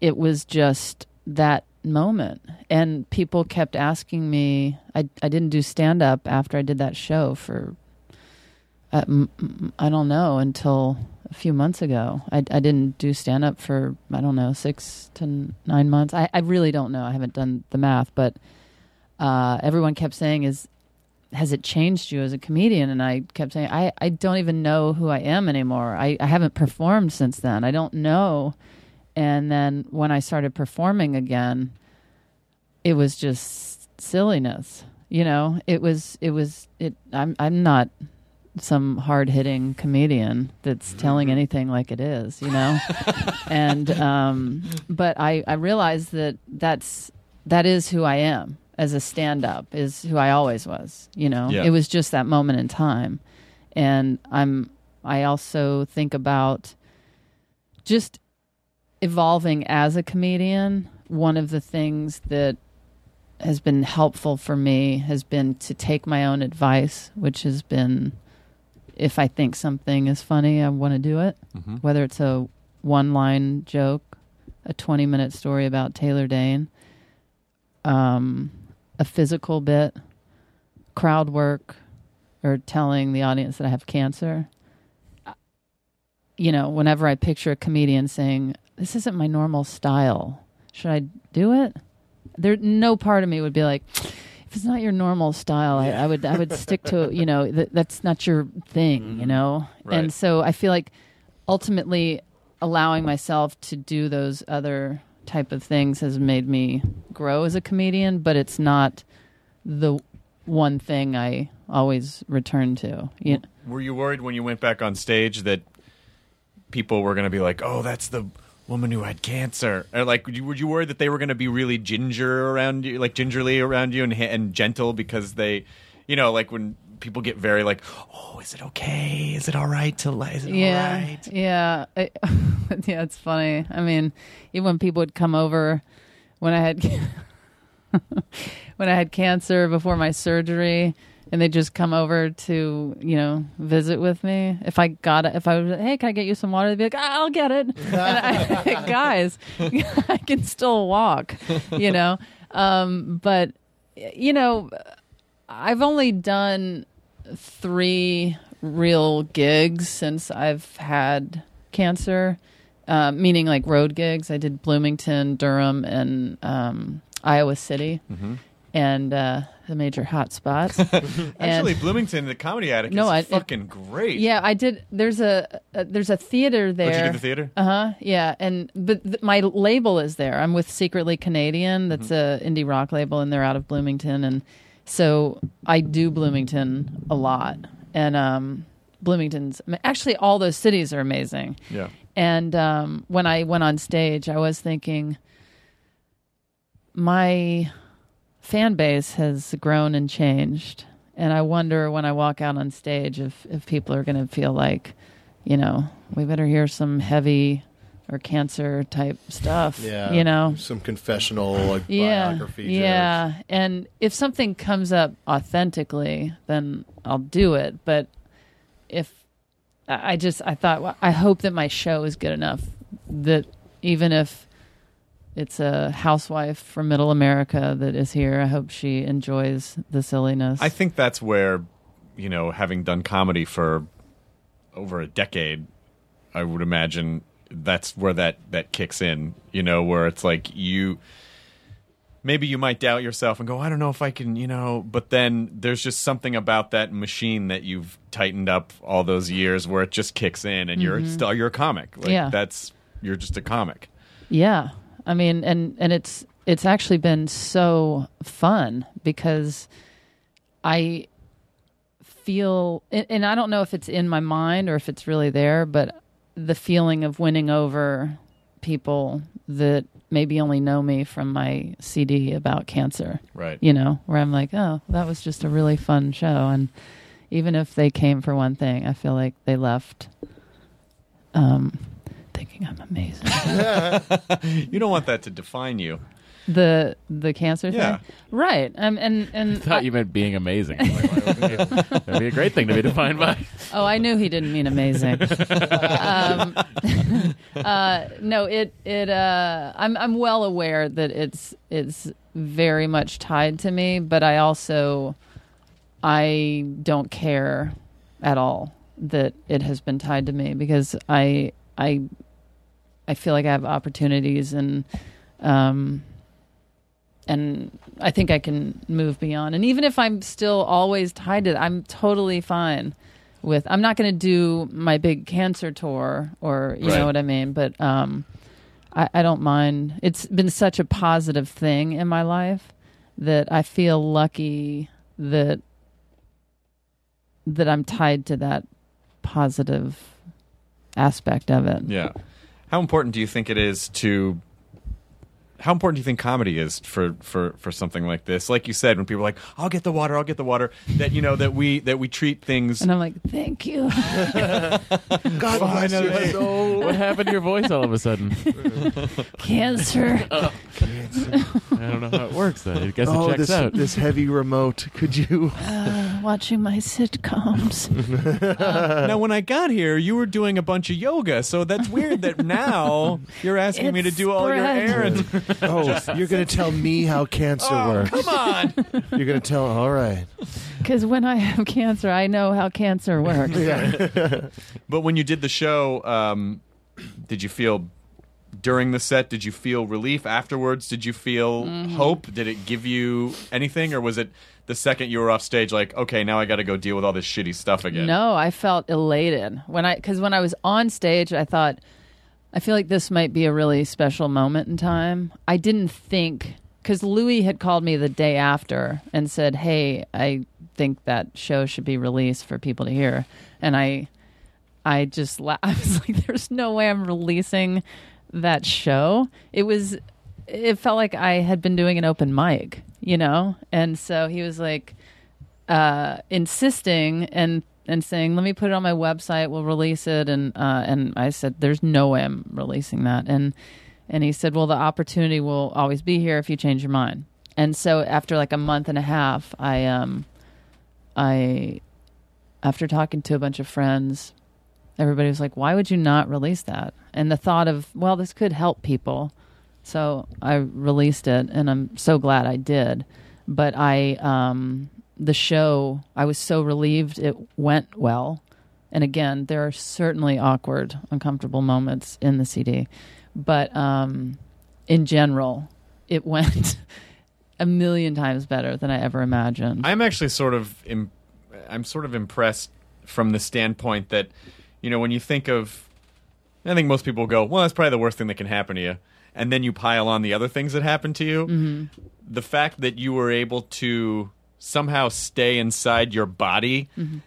it was just that moment and people kept asking me I I didn't do stand up after I did that show for uh, don't know until a few months ago. I, I didn't do stand up for I don't know six to nine months. I, I really don't know. I haven't done the math, but uh, everyone kept saying is has it changed you as a comedian? And I kept saying I, I don't even know who I am anymore. I, I haven't performed since then. I don't know. And then when I started performing again, it was just silliness. You know, it was it was it. I'm I'm not some hard hitting comedian that's telling anything like it is, you know. [LAUGHS] and um, but I I realized that that's that is who I am as a stand up is who I always was. You know, Yeah. it was just that moment in time, and I'm I also think about just evolving as a comedian. One of the things that has been helpful for me has been to take my own advice, which has been if I think something is funny, I want to do it. Mhm. Whether it's a one line joke, a 20 minute story about Taylor Dayne, um, a physical bit, crowd work, or telling the audience that I have cancer. Uh, You know, whenever I picture a comedian saying, This isn't my normal style, should I do it? There, no part of me would be like, if it's not your normal style, I, I would I would [LAUGHS] stick to you know th- that's not your thing, you mm-hmm. know. Right. And so I feel like ultimately allowing myself to do those other type of things has made me grow as a comedian, but it's not the one thing I always return to. You Were you worried when you went back on stage that people were going to be like, "Oh, that's the woman who had cancer," or like, were you, were you worried that they were going to be really ginger around you, like gingerly around you, and and gentle because they, you know, like when people get very like, "Oh, is it okay? Is it all right to lie? Is it yeah, all right?" yeah, I- [LAUGHS] yeah. It's funny. I mean, even when people would come over when I had [LAUGHS] when I had cancer before my surgery, and they just come over to you know visit with me. If I got it, if I was, hey, can I get you some water? They'd be like, "Ah, I'll get it. [LAUGHS] and I, [LAUGHS] guys, [LAUGHS] I can still walk, you know. Um, but you know, I've only done three real gigs since I've had cancer, uh, meaning like road gigs. I did Bloomington, Durham, and um, Iowa City, Mhm. And uh, the major hot spots. [LAUGHS] Actually, Bloomington, the comedy attic, No, is I- it- fucking great. yeah, I did. There's a, a there's a theater there. Oh, do the theater? Uh huh. Yeah, and but th- my label is there. I'm with Secretly Canadian. That's Mm-hmm. a indie rock label, and they're out of Bloomington. And so I do Bloomington a lot. And um, Bloomington's actually all those cities are amazing. Yeah. And um, when I went on stage, I was thinking, my fan base has grown and changed. And I wonder when I walk out on stage if, if people are going to feel like, you know, we better hear some heavy or cancer type stuff. Yeah, you know, some confessional like yeah, biography. yeah. And if something comes up authentically, then I'll do it. But if I I just I thought well, I hope that my show is good enough that even if it's a housewife from Middle America that is here, I hope she enjoys the silliness. I think that's where, you know, having done comedy for over a decade, I would imagine that's where that that kicks in. You know, where it's like you maybe you might doubt yourself and go, I don't know if I can, you know, but then there's just something about that machine that you've tightened up all those years where it just kicks in and you're Mhm. still you're a comic. Like Yeah. that's you're just a comic. Yeah. I mean and and it's it's actually been so fun because I feel and, I don't know if it's in my mind or if it's really there, but the feeling of winning over people that maybe only know me from my CD about cancer. Right. You know, where I'm like, "Oh, that was just a really fun show." And even if they came for one thing, I feel like they left um thinking I'm amazing. [LAUGHS] [LAUGHS] you don't want that to define you. the the cancer Yeah. thing, right? Um, and and I thought you meant being amazing. I'm like, why wouldn't you? That'd be a great thing to be defined by. [LAUGHS] oh, I knew he didn't mean amazing. um, uh, no, it it. Uh, I'm I'm well aware that it's it's very much tied to me, but I also I don't care at all that it has been tied to me because I I I feel like I have opportunities and um and I think I can move beyond. And even if I'm still always tied to it, I'm totally fine with I'm not going to do my big cancer tour or you Right. know what I mean, but um I, I don't mind. It's been such a positive thing in my life that I feel lucky that that I'm tied to that positive aspect of it. Yeah. How important do you think it is to how important do you think comedy is for, for, for something like this? Like you said, when people are like, "I'll get the water, I'll get the water," that you know that we that we treat things. And I'm like, thank you. [LAUGHS] God bless you. Finally. What happened to your voice all of a sudden? [LAUGHS] Cancer. cancer. I don't know how it works. Then. I guess it oh, checks this, out. this heavy remote. Could you? [LAUGHS] Uh, watching my sitcoms. now, when I got here, you were doing a bunch of yoga, so that's weird that now you're asking me to It's do all your errands. [LAUGHS] Oh, you're going to tell me how cancer Oh, works. come on. [LAUGHS] You're going to tell. All right. Because when I have cancer, I know how cancer works. [LAUGHS] yeah. But when you did the show, um, did you feel during the set? Did you feel relief afterwards? Did you feel Mhm. hope? Did it give you anything, or was it the second you were off stage, like, okay, now I got to go deal with all this shitty stuff again? No, I felt elated when I because when I was on stage, I thought I feel like this might be a really special moment in time. I didn't think because Louis had called me the day after and said, "Hey, I think that show should be released for people to hear," and I, I just la- [LAUGHS] I was like, "There's no way I'm releasing that show." It was, it felt like I had been doing an open mic, you know, and so he was like uh, insisting and and saying, "Let me put it on my website. We'll release it." And uh, and I said, "There's no way I'm releasing that." And and he said, "Well, the opportunity will always be here if you change your mind." And so after like a month and a half, I um I after talking to a bunch of friends, everybody was like, "Why would you not release that?" And the thought of, "Well, this could help people." So I released it and I'm so glad I did. But I um the show, I was so relieved it went well. And again, there are certainly awkward, uncomfortable moments in the CD. But um in general, it [LAUGHS] went a million times better than I ever imagined. I'm actually sort of Im- I'm sort of impressed from the standpoint that you know when you think of I think most people go, well, that's probably the worst thing that can happen to you, and then you pile on the other things that happen to you. Mhm. The fact that you were able to somehow stay inside your body. Mhm.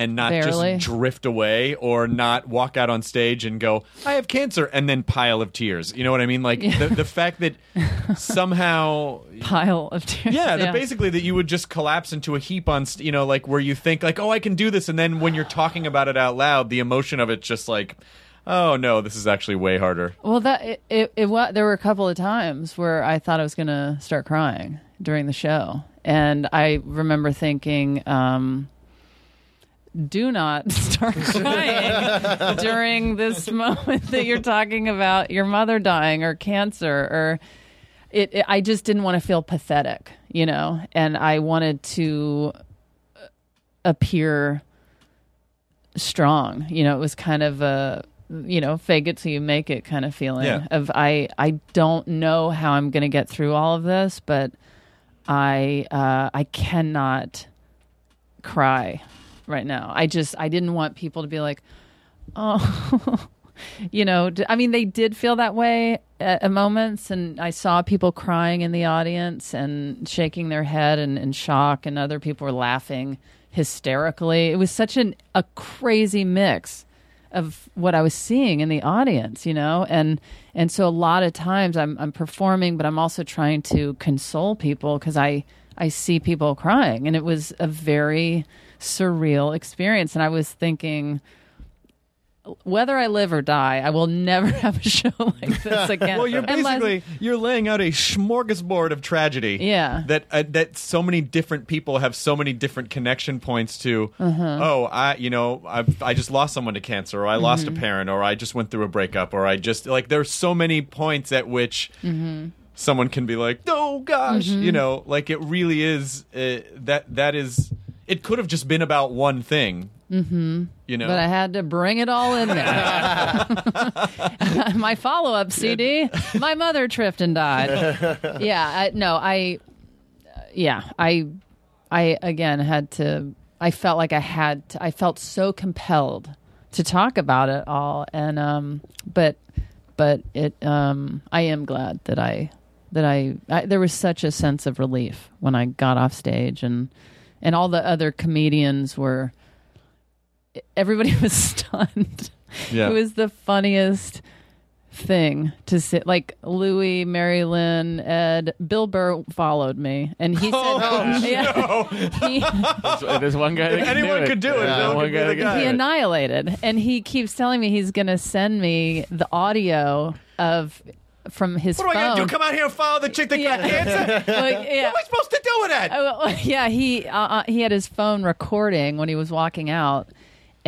And not Barely. just drift away or not walk out on stage and go, I have cancer, and then pile of tears. You know what I mean? Like the, the fact that [LAUGHS] somehow Pile of tears. yeah, that basically that you would just collapse into a heap on, st- you know, like where you think like, oh, I can do this, and then when you're talking about it out loud, the emotion of it just like, oh no, this is actually way harder. Well, that it, it, it there were a couple of times where I thought I was going to start crying during the show, and I remember thinking, um, "Do not [LAUGHS] start [LAUGHS] crying during this moment that you're talking about your mother dying or cancer or." It, it, I just didn't want to feel pathetic, you know, and I wanted to uh, appear strong. You know, it was kind of a you know fake it till you make it kind of feeling Yeah. of I I don't know how I'm going to get through all of this, but I uh, I cannot cry right now. I just I didn't want people to be like, oh. [LAUGHS] You know, I mean, they did feel that way at, at moments, and I saw people crying in the audience and shaking their head and in shock, and other people were laughing hysterically. It was such an a crazy mix of what I was seeing in the audience, you know, and and so a lot of times I'm I'm performing, but I'm also trying to console people because I I see people crying, and it was a very surreal experience, and I was thinking. Whether I live or die, I will never [LAUGHS] have a show [LAUGHS] like this [LAUGHS] again. Well, you're Unless- basically you're laying out a smorgasbord of tragedy. Yeah. That uh, that so many different people have so many different connection points to. Uh-huh. Oh, I you know I I just lost someone to cancer, or I lost Mhm. a parent, or I just went through a breakup, or I just like there's so many points at which. Mhm. Someone can be like, "Oh gosh," Mhm. you know, like it really is. Uh, that that is. It could have just been about one thing, Mm-hmm. you know. But I had to bring it all in there. [LAUGHS] my follow up CD, my mother tripped and died. Yeah, I, no, I, yeah, I, I again had to. I felt like I had. To, I felt so compelled to talk about it all, and um, but, but it. Um, I am glad that I, that I, I. There was such a sense of relief when I got off stage, and, and all the other comedians were everybody [LAUGHS] was stunned. Yeah. It was the funniest thing to sit like Louis, Mary Lynn, Ed, Bill Burr followed me and he [LAUGHS] said Oh, [LAUGHS] Yeah. he, There's, there's one guy that can anyone do could do it, Yeah, one could guy the guy. he annihilated and he keeps telling me he's going to send me the audio of from his What do I gotta do? Come out here and follow the chick that got cancer? Like, yeah. What am I supposed to do with that? Oh, well, yeah, he uh, uh, he had his phone recording when he was walking out,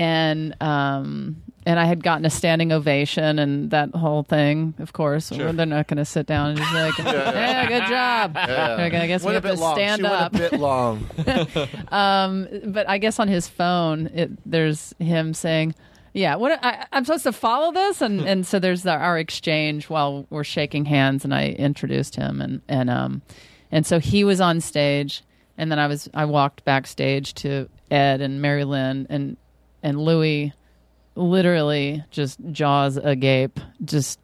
and um and I had gotten a standing ovation and that whole thing. Of course, Sure. they're not going to sit down and just be like, [LAUGHS] "Yeah, good job." Like, I guess we have to long. stand She went up. a bit long. [LAUGHS] [LAUGHS] um, but I guess on his phone, it, there's him saying. Yeah, what I, I'm supposed to follow this, and and so there's the, our exchange while we're shaking hands, and I introduced him, and and um, and so he was on stage, and then I was I walked backstage to Ed and Mary Lynn and and Louis, literally just jaws agape, just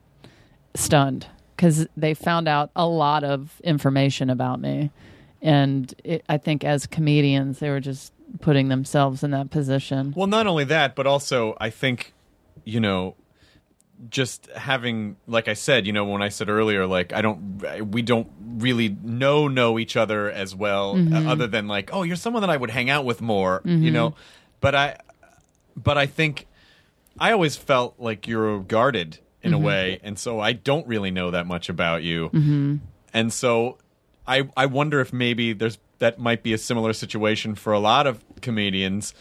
stunned because they found out a lot of information about me, and it, I think as comedians they were just putting themselves in that position. Well, not only that, but also I think, you know, just having, like I said, you know, when I said earlier, like I don't, we don't really know know each other as well, Mhm. uh, other than like, oh, you're someone that I would hang out with more, you Mhm. know. But I, but I think I always felt like you're guarded in a Mhm. way, and so I don't really know that much about you. Mhm. And so I I wonder if maybe there's that might be a similar situation for a lot of comedians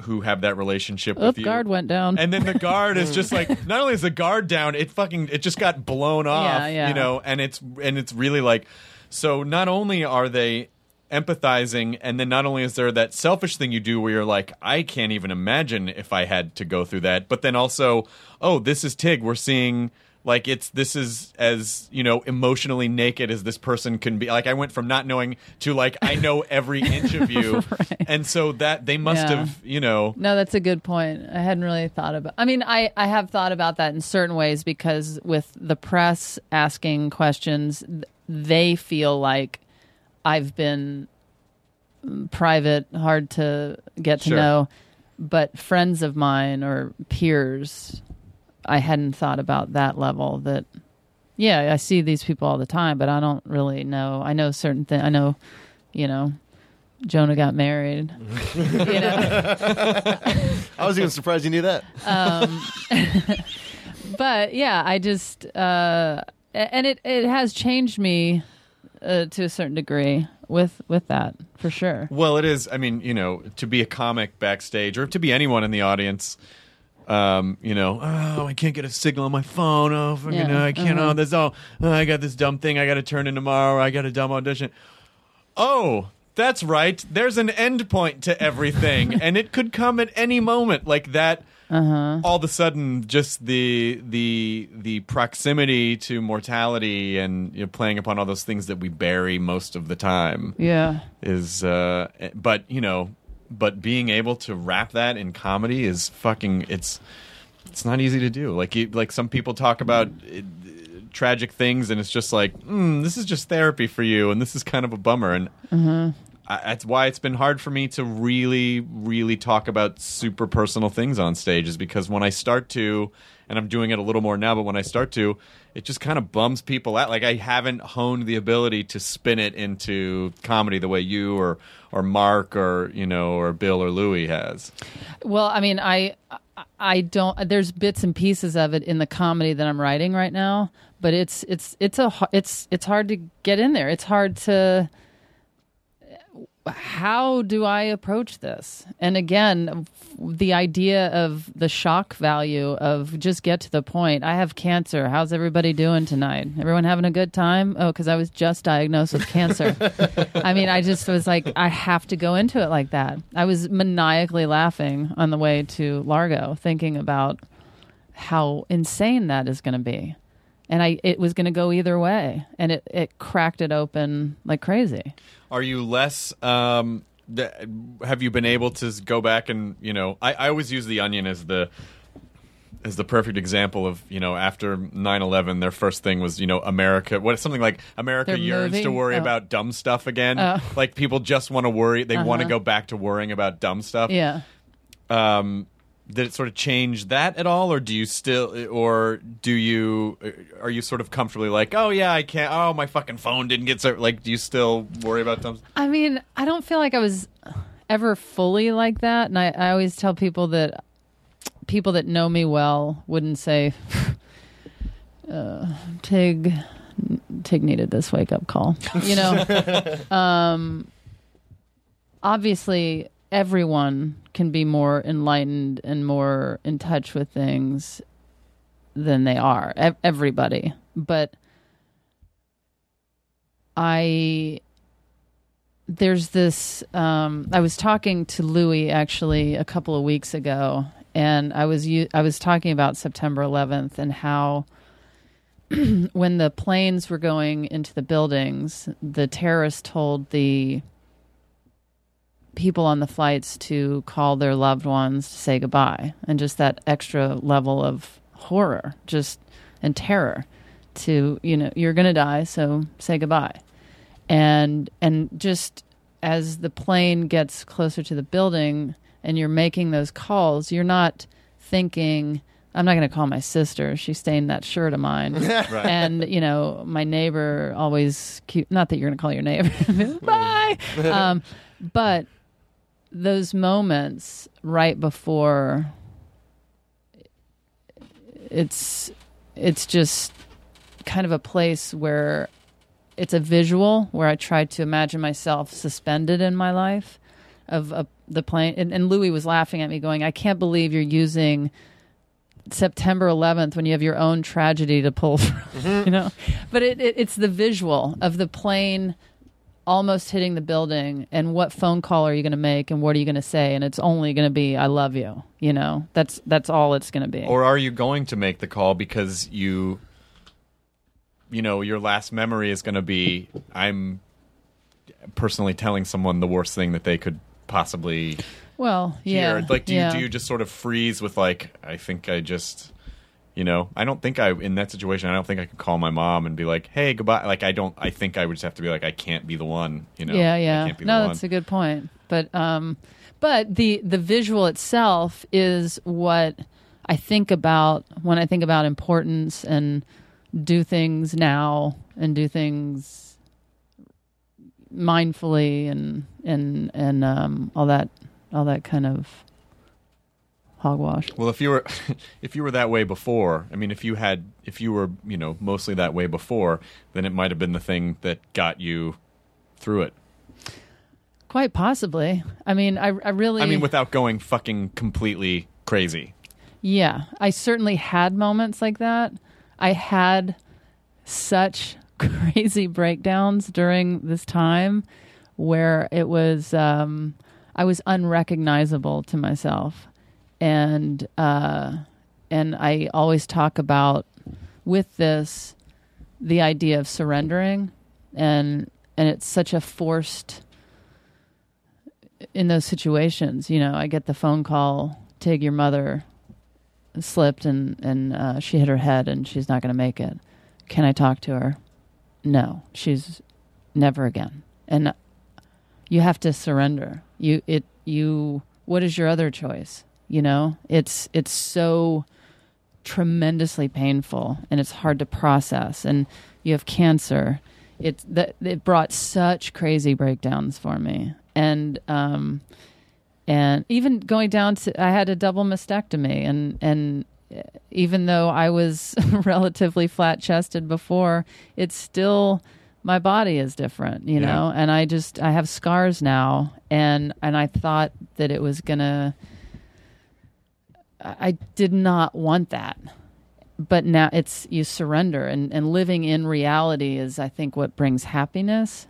who have that relationship Oop, with you. The guard went down. And then the guard is just like [LAUGHS] not only is the guard down, it fucking it just got blown off, Yeah, yeah. you know, and it's and it's really like so not only are they empathizing and then not only is there that selfish thing you do where you're like I can't even imagine if I had to go through that, but then also, oh, this is Tig, we're seeing like it's this is as you know emotionally naked as this person can be like i went from not knowing to like i know every [LAUGHS] inch of you [LAUGHS] and so that they must Yeah. have you know No, that's a good point. I hadn't really thought about. I mean, I I have thought about that in certain ways because with the press asking questions, they feel like I've been mm, private, hard to get to Sure. know, but friends of mine or peers, I hadn't thought about that level that yeah, I see these people all the time, but I don't really know. I know certain things. I know, you know, Jonah got married. [LAUGHS] you know? [LAUGHS] I was even surprised you knew that. um, [LAUGHS] but yeah, I just uh, and it it has changed me uh, to a certain degree with with that for sure. Well, it is. I mean, you know, to be a comic backstage or to be anyone in the audience, um, you know, oh, I can't get a signal on my phone. Oh, fucking, Yeah, I can't. uh-huh. Oh, this. Oh, I got this dumb thing I got to turn in tomorrow. I got a dumb audition. Oh, that's right. There's an end point to everything, [LAUGHS] and it could come at any moment. Like that. Uh-huh. All of a sudden, just the the the proximity to mortality and you know, playing upon all those things that we bury most of the time Yeah. is uh but you know but being able to wrap that in comedy is fucking it's it's not easy to do like you, like some people talk about uh, tragic things and it's just like mm, this is just therapy for you and this is kind of a bummer and Mhm. That's why it's been hard for me to really really talk about super personal things on stage is because when I start to and I'm doing it a little more now but when I start to it just kind of bums people out like I haven't honed the ability to spin it into comedy the way you or or Mark or you know or Bill or Louie has Well, I mean, I I don't. There's bits and pieces of it in the comedy that I'm writing right now, but it's it's it's a it's it's hard to get in there. It's hard to. How do I approach this? And again, the idea of the shock value of just get to the point. I have cancer. How's everybody doing tonight? Everyone having a good time? Oh, because I was just diagnosed with cancer. [LAUGHS] I mean, I just was like, I have to go into it like that. I was maniacally laughing on the way to Largo, thinking about how insane that is going to be. And I, it was going to go either way, and it, it cracked it open like crazy. Are you less? Um, th- have you been able to go back and you know? I, I always use the Onion as the as the perfect example of you know after 9-11 their first thing was you know america what something like america They're yearns to worry Oh. about dumb stuff again Oh. like people just want to worry they want to Uh-huh. go back to worrying about dumb stuff Yeah. um did it sort of change that at all or do you still or do you are you sort of comfortably like oh yeah i can't oh my fucking phone didn't get so like do you still worry about dumb stuff I mean, I don't feel like I was ever fully like that, and I, I always tell people that people that know me well wouldn't say, [LAUGHS] uh, "Tig, Tig needed this wake up call." You know, [LAUGHS] um, obviously, everyone can be more enlightened and more in touch with things than they are. Ev- everybody, but I there's this um I was talking to Louis actually a couple of weeks ago and I was I was talking about September 11th and how [CLEARS THROAT] when the planes were going into the buildings the terrorists told the people on the flights to call their loved ones to say goodbye and just that extra level of horror just and terror to you know you're going to die so say goodbye. And and just as the plane gets closer to the building and you're making those calls you're not thinking i'm not going to call my sister she stained that shirt of mine. [LAUGHS] Right. and you know my neighbor always keep not that you're going to call your neighbor [LAUGHS] bye. Um, but those moments right before it's it's just kind of a place where it's a visual where I tried to imagine myself suspended in my life of a, the plane. And, and Louis was laughing at me, going, "I can't believe you're using September 11th when you have your own tragedy to pull [LAUGHS] from." Mm-hmm. you know, but it, it, it's the visual of the plane almost hitting the building and what phone call are you going to make and what are you going to say and it's only going to be i love you you know that's that's all it's going to be Or are you going to make the call because you, you know, your last memory is going to be I'm personally telling someone the worst thing that they could possibly well yeah? Like, do yeah. you do you just sort of freeze with like I think I just. You know, I don't think I in that situation. I don't think I could call my mom and be like, "Hey, goodbye." Like, I don't. I think I would just have to be like, "I can't be the one." You know, yeah I yeah can't be no that's one. a good point but um but the the visual itself is what i think about when i think about importance and do things now and do things mindfully and and and um, all that all that kind of hogwash. Well, if you were [LAUGHS] if you were that way before, I mean, if you had if you were you know mostly that way before, then it might have been the thing that got you through it. Quite possibly. I mean, I I really I mean, without going fucking completely crazy. Yeah, I certainly had moments like that. I had such [LAUGHS] crazy breakdowns during this time where it was um, I was unrecognizable to myself, and uh, and I always talk about with this the idea of surrendering, and and it's such a forced in those situations. You know, I get the phone call, Tig, your mother slipped and and uh, she hit her head and she's not going to make it. Can I talk to her? No, she's never again. And you have to surrender. You it you. What is your other choice? You know, it's it's so tremendously painful and it's hard to process. And you have cancer. It that it brought such crazy breakdowns for me. And um, and even going down to I had a double mastectomy and and even though I was [LAUGHS] relatively flat chested before, it's still my body is different, you Yeah. know, and I just I have scars now and and I thought that it was gonna I did not want that. But now it's you surrender and, and living in reality is I think what brings happiness.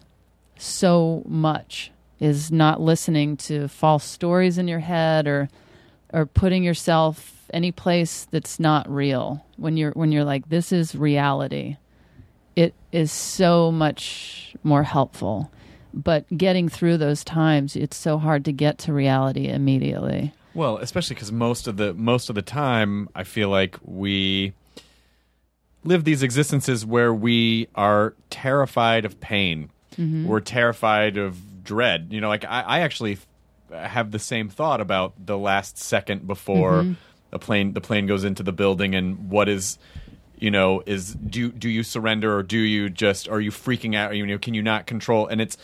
So much is not listening to false stories in your head or or putting yourself any place that's not real. When you're when you're like this is reality. It is so much more helpful. But getting through those times it's so hard to get to reality immediately Well, especially because most of the most of the time, I feel like we live these existences where we are terrified of pain. Mhm. We're terrified of dread. You know, like I, I actually have the same thought about the last second before Mhm. a plane the plane goes into the building and what is you know is do do you surrender or do you just are you freaking out you know can you not control and it's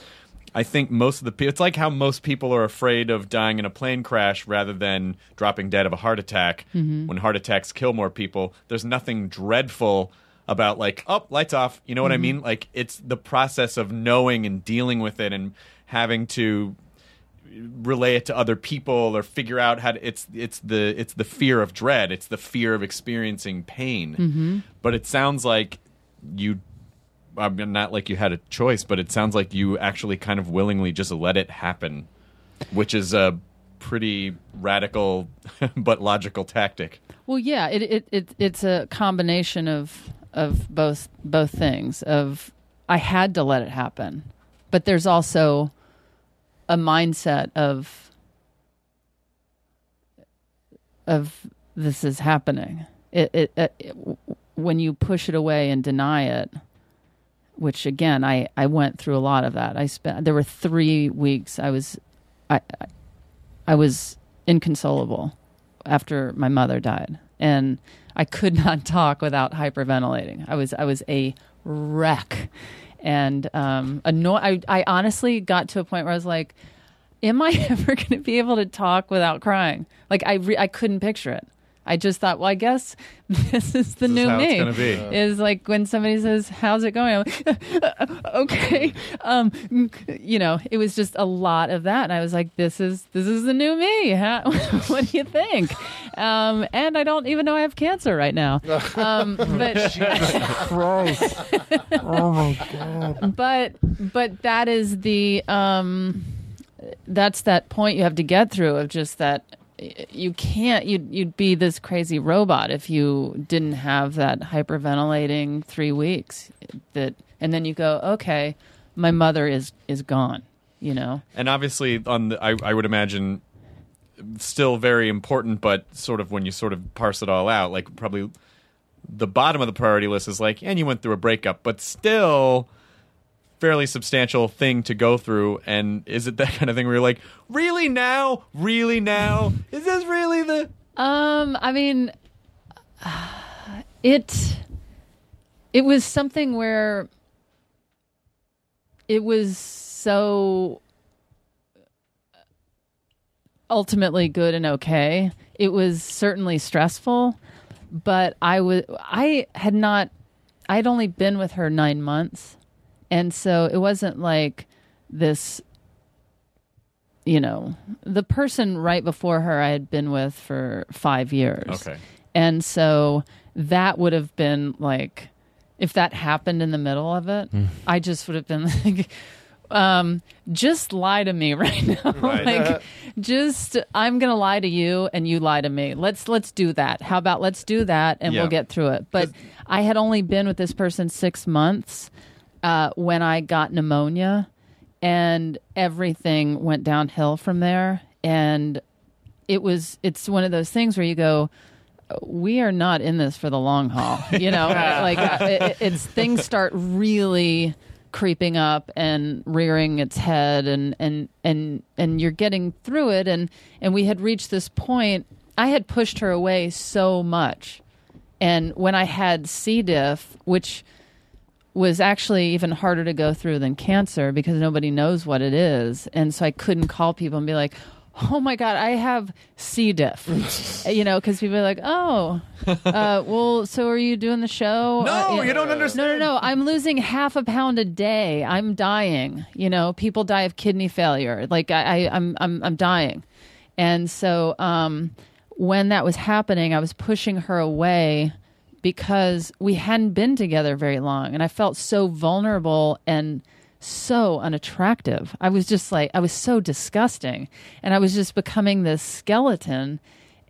I think most of the people, it's like how most people are afraid of dying in a plane crash rather than dropping dead of a heart attack. Mhm. When heart attacks kill more people, there's nothing dreadful about like, oh, lights off. You know what I Mhm. mean? Like it's the process of knowing and dealing with it and having to relay it to other people or figure out how to it's it's the it's the fear of dread it's the fear of experiencing pain Mhm. but it sounds like you I mean, not like you had a choice, but it sounds like you actually kind of willingly just let it happen, which is a pretty radical [LAUGHS] but logical tactic. Well, yeah, it, it it it's a combination of of both both things. Of I had to let it happen, but there's also a mindset of of this is happening. It, it, it, when you push it away and deny it, which again I I went through a lot of that. I spent there were three weeks I was I I, was inconsolable after my mother died and I could [LAUGHS] not talk without hyperventilating. I was I was a wreck and um anno- I I honestly got to a point where I was like am I [LAUGHS] ever going to be able to talk without crying? Like I re- I couldn't picture it. I just thought, well, I guess [LAUGHS] this is the This is new how me. gonna be. Is like when somebody says, "How's it going?" I'm like, [LAUGHS] okay, um, you know, it was just a lot of that, and I was like, "This is this is the new me." Huh? [LAUGHS] what do you think? Um, and I don't even know I have cancer right now. Um, but Christ. Oh my god. but but that is the um that's that point you have to get through of just that y- you can't you'd you'd be this crazy robot if you didn't have that hyperventilating 3 weeks that and then you go okay my mother is is gone you know? And obviously, on the, I, I would imagine, still very important, but sort of when you sort of parse it all out, like probably the bottom of the priority list is like, and you went through a breakup, but still fairly substantial thing to go through. And is it that [LAUGHS] kind of thing where you're like, really now, really now, is this really the? Um, I mean, [SIGHS] it it was something where it was so ultimately good and okay. It was certainly stressful, but I was I had not I'd only been with her 9 months. And so it wasn't like this you know, the person right before her I had been with for 5 years. Okay. And so that would have been like if that happened in the middle of it, I just would have been [LAUGHS] like um just lie to me [LAUGHS] right now Right. like just i'm gonna lie to you and you lie to me let's let's do that how about let's do that and Yeah. we'll get through it but i had only been with this person six months uh, when i got pneumonia and everything went downhill from there. And it was it's one of those things where you go we are not in this for the long haul [LAUGHS] you know? Like uh, it, it's things start really creeping up and rearing its head and and and and you're getting through it. And and we had reached this point i had pushed her away so much. And when i had c diff which was actually even harder to go through than cancer because nobody knows what it is. And so i couldn't call people and be like oh my god i have c. diff. [LAUGHS] You know because people are like oh uh, well so are you doing the show? No, Uh, yeah. you don't understand. no no no. I'm losing half a pound a day. I'm dying. You know people die of kidney failure. Like i, I i'm i'm i'm dying. And so um when that was happening i was pushing her away because we hadn't been together very long and I felt so vulnerable and so unattractive. I was just like I was so disgusting and I was just becoming this skeleton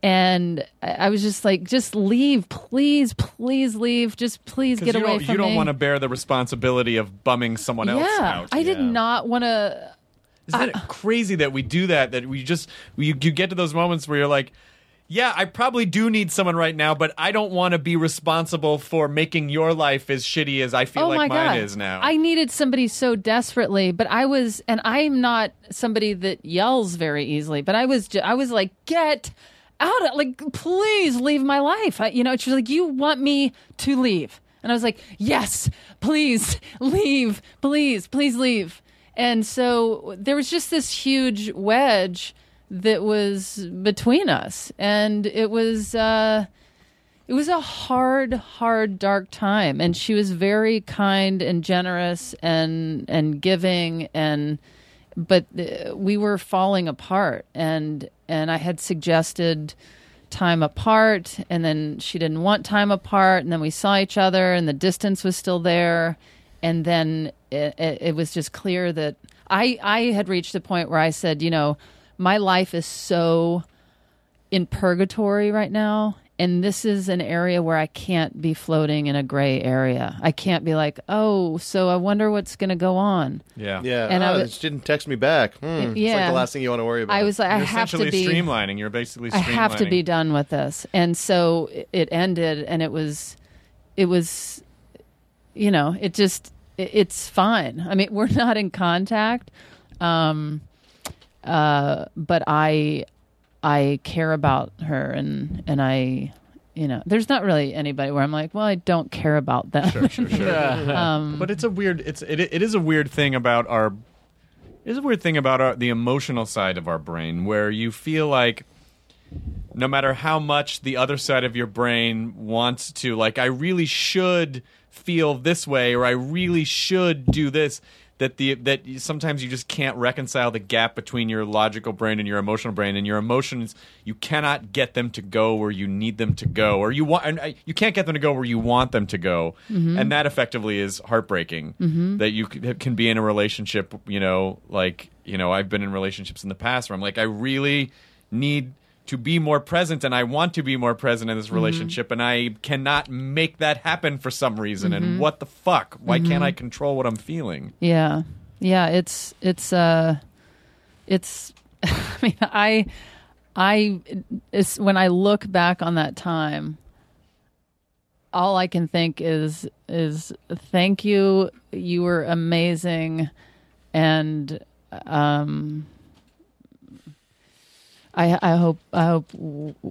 and I was just like just leave please please leave just please get away from you don't want to bear the responsibility of bumming someone else yeah, out. I did not want to Isn't it crazy that we do that? That we just we, you get to those moments where you're like, yeah, I probably do need someone right now, but I don't want to be responsible for making your life as shitty as I feel oh like mine God. is now. I needed somebody so desperately, but I was, and I'm not somebody that yells very easily, but I was, I was like, get out of, like, please leave my life. I, you know, she's like, you want me to leave. And I was like, yes, please [LAUGHS] leave, please, please leave. And so there was just this huge wedge that was between us. And it was, uh, it was a hard, hard, dark time, and she was very kind and generous and and giving, and but uh, we were falling apart, and and I had suggested time apart, and then she didn't want time apart, and then we saw each other, and the distance was still there, and then it, it, it was just clear that I I had reached a point where I said, you know, my life is so in purgatory right now and this is an area where I can't be floating in a gray area. I can't be like, "Oh, so I wonder what's going to go on." yeah, Yeah. And I oh, was- she didn't text me back. Hmm. It's like the last thing you want to worry about. I was like, I You're have to be streamlining. You're basically I have to be done with this. And so it- it ended and it was it was you know, it just it, it's fine. I mean, we're [LAUGHS] not in contact. Um uh but I I care about her and and I you know, there's not really anybody where I'm like, well, I don't care about them. Sure, sure, sure. [LAUGHS] um, but it's a weird. It's it, it is a weird thing about our. It is a weird thing about our, the emotional side of our brain, where you feel like no matter how much the other side of your brain wants to, like, I really should feel this way, or I really should do this. That the that sometimes you just can't reconcile the gap between your logical brain and your emotional brain, and your emotions you cannot get them to go where you need them to go, or you want and uh, you can't get them to go where you want them to go, Mhm. and that effectively is heartbreaking. Mhm. That you can be in a relationship, you know, like you know, I've been in relationships in the past where I'm like, I really need to be more present and I want to be more present in this Mhm. relationship and I cannot make that happen for some reason Mhm. and what the fuck why can't Mhm. I control what I'm feeling Yeah. Yeah, it's it's uh it's [LAUGHS] I mean I I it's when I look back on that time all I can think is is thank you you were amazing and um I I hope I hope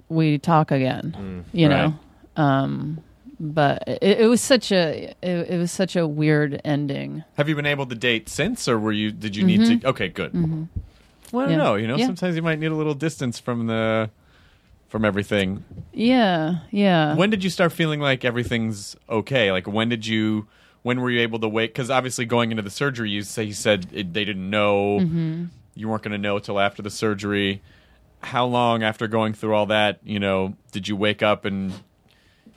we talk again Mm. you Right. know um but it, it was such a it, it was such a weird ending. Have you been able to date since, or were you? Did you need Mhm. to? Okay, good. Mhm. Well, I don't Yeah. know. You know, Yeah. sometimes you might need a little distance from the from everything. Yeah, yeah. When did you start feeling like everything's okay? Like when did you? When were you able to wait? Because obviously, going into the surgery, you say you said it, they didn't know. Mhm. You weren't going to know till after the surgery. How long after going through all that, you know, did you wake up and,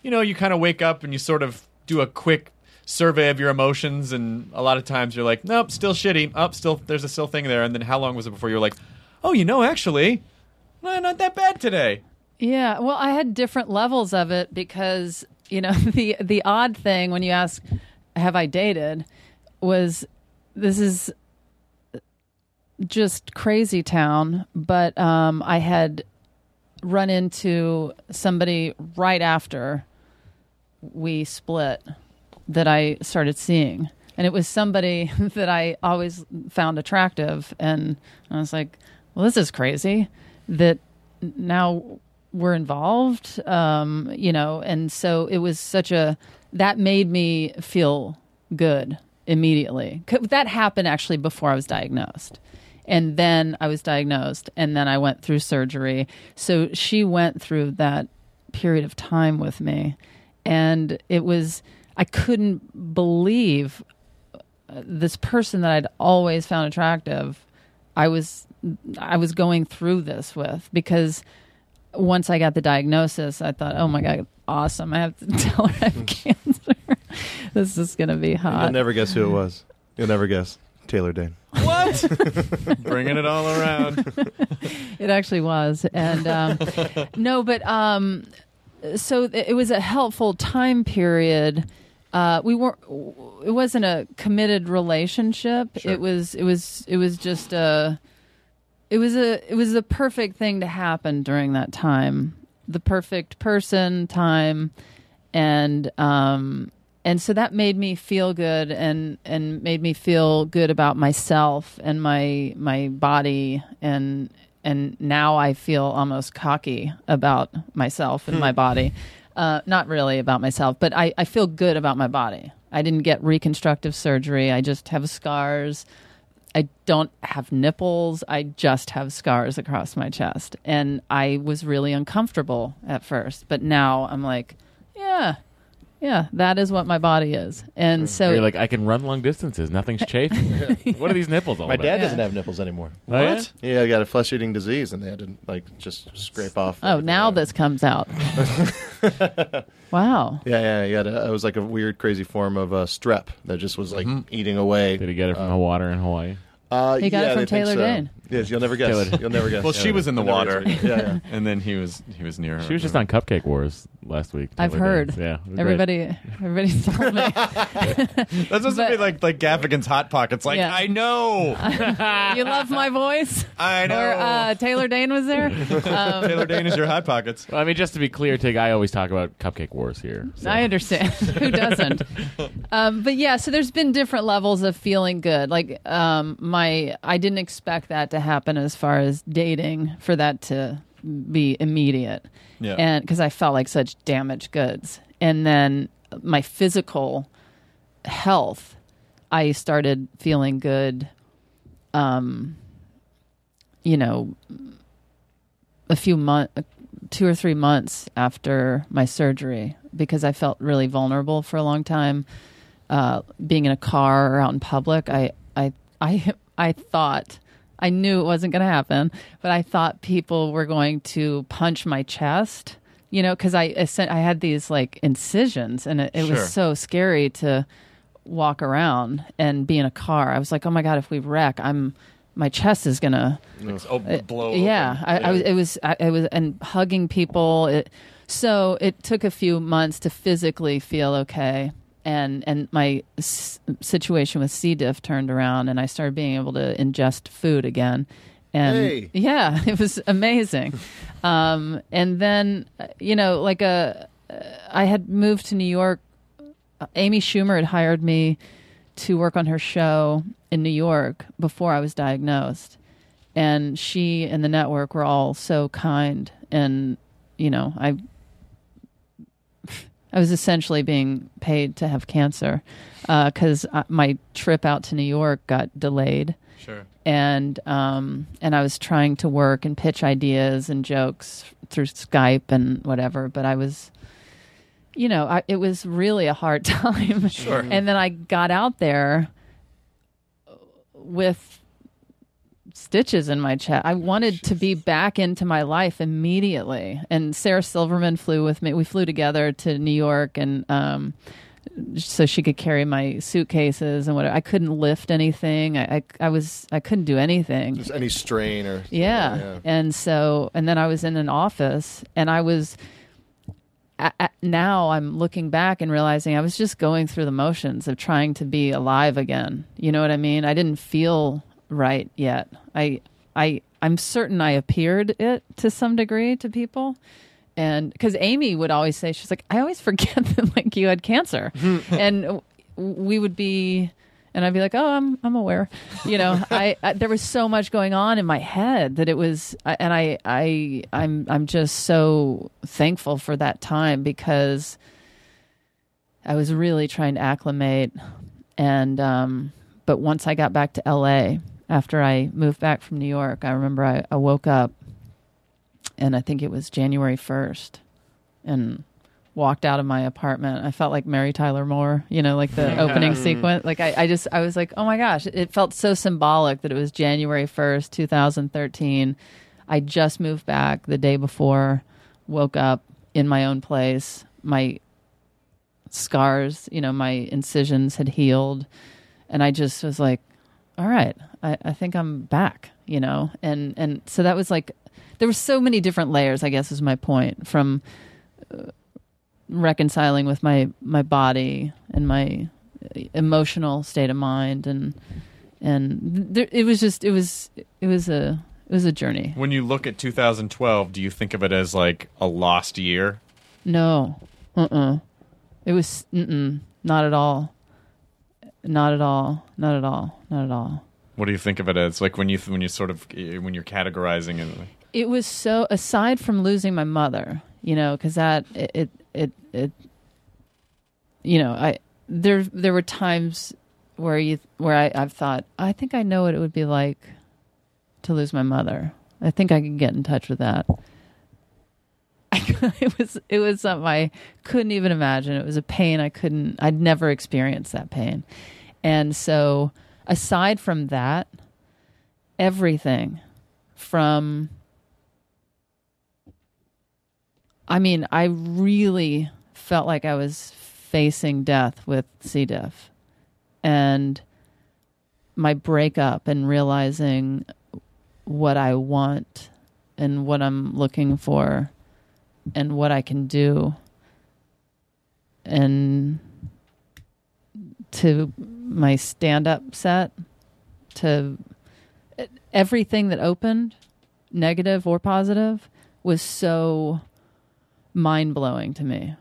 you know, you kind of wake up and you sort of do a quick survey of your emotions, and a lot of times you're like, nope, still shitty. Up, still there's a still thing there. And then how long was it before you were like, oh, you know, actually, not that bad today. Yeah, well, I had different levels of it because you know [LAUGHS] the the odd thing when you ask, "Have I dated?" was this is just crazy town, but um, I had run into somebody right after we split that I started seeing. And it was somebody [LAUGHS] that I always found attractive. And I was like, well, this is crazy that now we're involved, um, you know. And so it was such a, that made me feel good immediately. That happened actually before I was diagnosed. And then I was diagnosed, and then I went through surgery. So she went through that period of time with me. And it was, I couldn't believe uh, this person that I'd always found attractive. I was, I was going through this with because once I got the diagnosis, I thought, oh my God, awesome. I have to [LAUGHS] tell her I have cancer. [LAUGHS] this is going to be hot. You'll never guess who it was. You'll never guess. Taylor Dayne. What? [LAUGHS] Bringing it all around. [LAUGHS] it actually was and um, no but um, so it was a helpful time period uh, we weren't it wasn't a committed relationship it was it was it was just a it was a it was the perfect thing to happen during that time the perfect person time and um and so that made me feel good and and made me feel good about myself and my my body and and now I feel almost cocky about myself and my body. Uh, not really about myself, but I, I feel good about my body. I didn't get reconstructive surgery. I just have scars. I don't have nipples. I just have scars across my chest. And I was really uncomfortable at first, but now I'm like, yeah, yeah, that is what my body is. And so you're like, I can run long distances. Nothing's [LAUGHS] chafing. [LAUGHS] what are these nipples all My about? dad doesn't have nipples anymore. Oh, yeah? What? Yeah, I got a flesh eating disease, and they had to like just scrape off. Oh, now this comes out. [LAUGHS] wow. Yeah, yeah, yeah. It was like a weird, crazy form of uh, strep that just was like eating away. Did he get it from the water in Hawaii? Uh, He got it from Taylor so. Dayne. Yes, you'll never guess. Taylor- You'll never guess. Well, she was in the water. Yeah, yeah. [LAUGHS] and then he was he was near her. She was just on Cupcake Wars last week. I've heard. Daynes. Yeah, it great. everybody, everybody [LAUGHS] told me. [LAUGHS] That's supposed to be like like Gaffigan's hot pockets. Like Yeah. I know. you love my voice. I know. Or uh, Taylor Dayne was there. Um, Taylor Dayne is your hot pockets. Well, I mean, just to be clear, Tig, I always talk about Cupcake Wars here. so. I understand. Who doesn't? um, but yeah, so there's been different levels of feeling good. Like um, my, I didn't expect that to happen as far as dating for that to be immediate. Yeah. And because I felt like such damaged goods, and then my physical health, I started feeling good. Um, you know, a few months, two or three months after my surgery, because I felt really vulnerable for a long time. Uh, being in a car or out in public, I, I, I, I thought I knew it wasn't going to happen, but I thought people were going to punch my chest. You know, because I, I had these like incisions, and it, it Sure. was so scary to walk around and be in a car. I was like, oh my god, if we wreck, I'm my chest is gonna Oh, uh, blow. yeah. I, I was. It was. I, I was, and hugging people. It, so it took a few months to physically feel okay, and and my s- situation with C. diff turned around, and I started being able to ingest food again. And Hey. yeah, [LAUGHS] it was amazing. um, and then uh, you know, like a, I had moved to New York. Uh, Amy Schumer had hired me to work on her show in New York before I was diagnosed and she and the network were all so kind and you know i I was essentially being paid to have cancer because uh, my trip out to New York got delayed. Sure. And um, and I was trying to work and pitch ideas and jokes through Skype and whatever, but I was, you know, I, it was really a hard [LAUGHS] time. Sure. And then I got out there with stitches in my chest. I wanted to be back into my life immediately. And Sarah Silverman flew with me. We flew together to New York and um so she could carry my suitcases and whatever. I couldn't lift anything. I I, I was I couldn't do anything. Just any strain or Yeah. yeah. And so, and then I was in an office and I was, now I'm looking back and realizing I was just going through the motions of trying to be alive again. You know what I mean? I didn't feel right yet. I, I, I'm certain I appeared it to some degree to people. And because Amy would always say, she's like, I always [LAUGHS] forget that like you had cancer. [LAUGHS] and we would be, and I'd be like, "Oh, I'm I'm aware." You know, [LAUGHS] I, I there was so much going on in my head that it was, I- and I I I'm I'm just so thankful for that time because I was really trying to acclimate, and um, but once I got back to L.A. after I moved back from New York, I remember I, I woke up, and I think it was January first, and walked out of my apartment. I felt like Mary Tyler Moore, you know, like the opening mm-hmm. sequence. Like I, I just, I was like, oh my gosh, it felt so symbolic that it was January 1st, 2013. I just moved back the day before, woke up in my own place. My scars, you know, my incisions had healed. And I just was like, all right, I, I think I'm back, you know? And, and so that was like, there were so many different layers, I guess is my point from, uh, reconciling with my my body and my uh, emotional state of mind and and there, it was just it was it was a it was a journey. When you look at 2012, do you think of it as like a lost year? no. Uh-uh. It was not at all. Not at all. Not at all not at all What do you think of it as? Like when you when you sort of eh, when you're categorizing it. it was so aside from losing my mother you know because that it, it it it you know i there there were times where you where I, i've thought i think i know what it would be like to lose my mother i think i could get in touch with that [LAUGHS] it was it was something i couldn't even imagine it was a pain i couldn't i'd never experienced that pain and so aside from that everything from I mean, I really felt like I was facing death with C. diff. And my breakup and realizing what I want and what I'm looking for and what I can do and to my stand up set to everything that opened negative or positive was so mind blowing to me.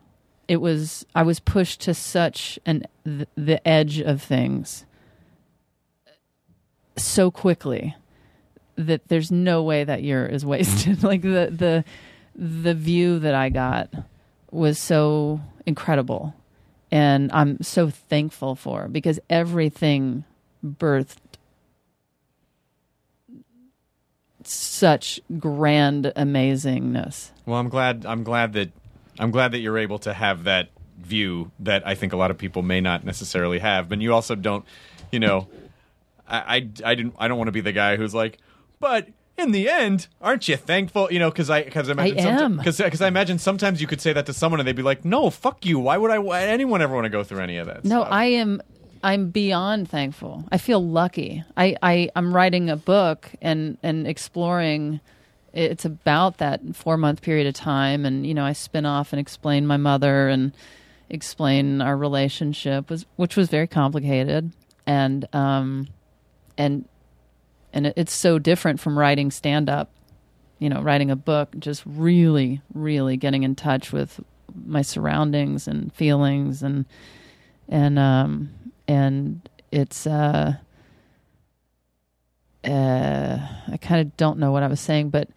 It was I was pushed to such an th- the edge of things so quickly that there's no way that year is mm-hmm. wasted. [LAUGHS] like the the the view that I got was so incredible and I'm so thankful for because everything birthed such grand amazingness. Well, I'm glad. I'm glad that I'm glad that you're able to have that view that I think a lot of people may not necessarily have. But you also don't, you know, I I, I didn't I don't want to be the guy who's like, but in the end, aren't you thankful? You know, because I because I imagine because because I imagine sometimes you could say that to someone and they'd be like, no, fuck you. Why would I? Why anyone ever want to go through any of that? No, stuff? I am. I'm beyond thankful. I feel lucky. I, I I'm writing a book and and exploring. It's about that four month period of time, and you know I spin off and explain my mother and explain our relationship was which was very complicated and um and and it, it's so different from writing stand up you know writing a book just really really getting in touch with my surroundings and feelings and and um and it's uh uh I kind of don't know what I was saying but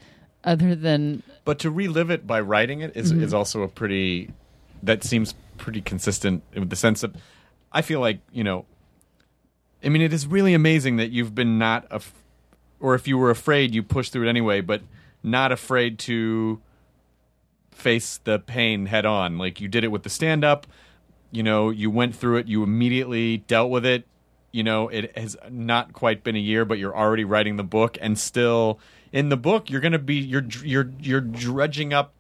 other than But to relive it by writing it is, Mhm. is also a pretty that seems pretty consistent with the sense of I feel like you know. I mean, it is really amazing that you've been not, af- or if you were afraid, you pushed through it anyway, but not afraid to face the pain head on. Like you did it with the stand up, you know, you went through it, you immediately dealt with it. You know, it has not quite been a year, but you're already writing the book and still in the book you're going to be you're you're you're dredging up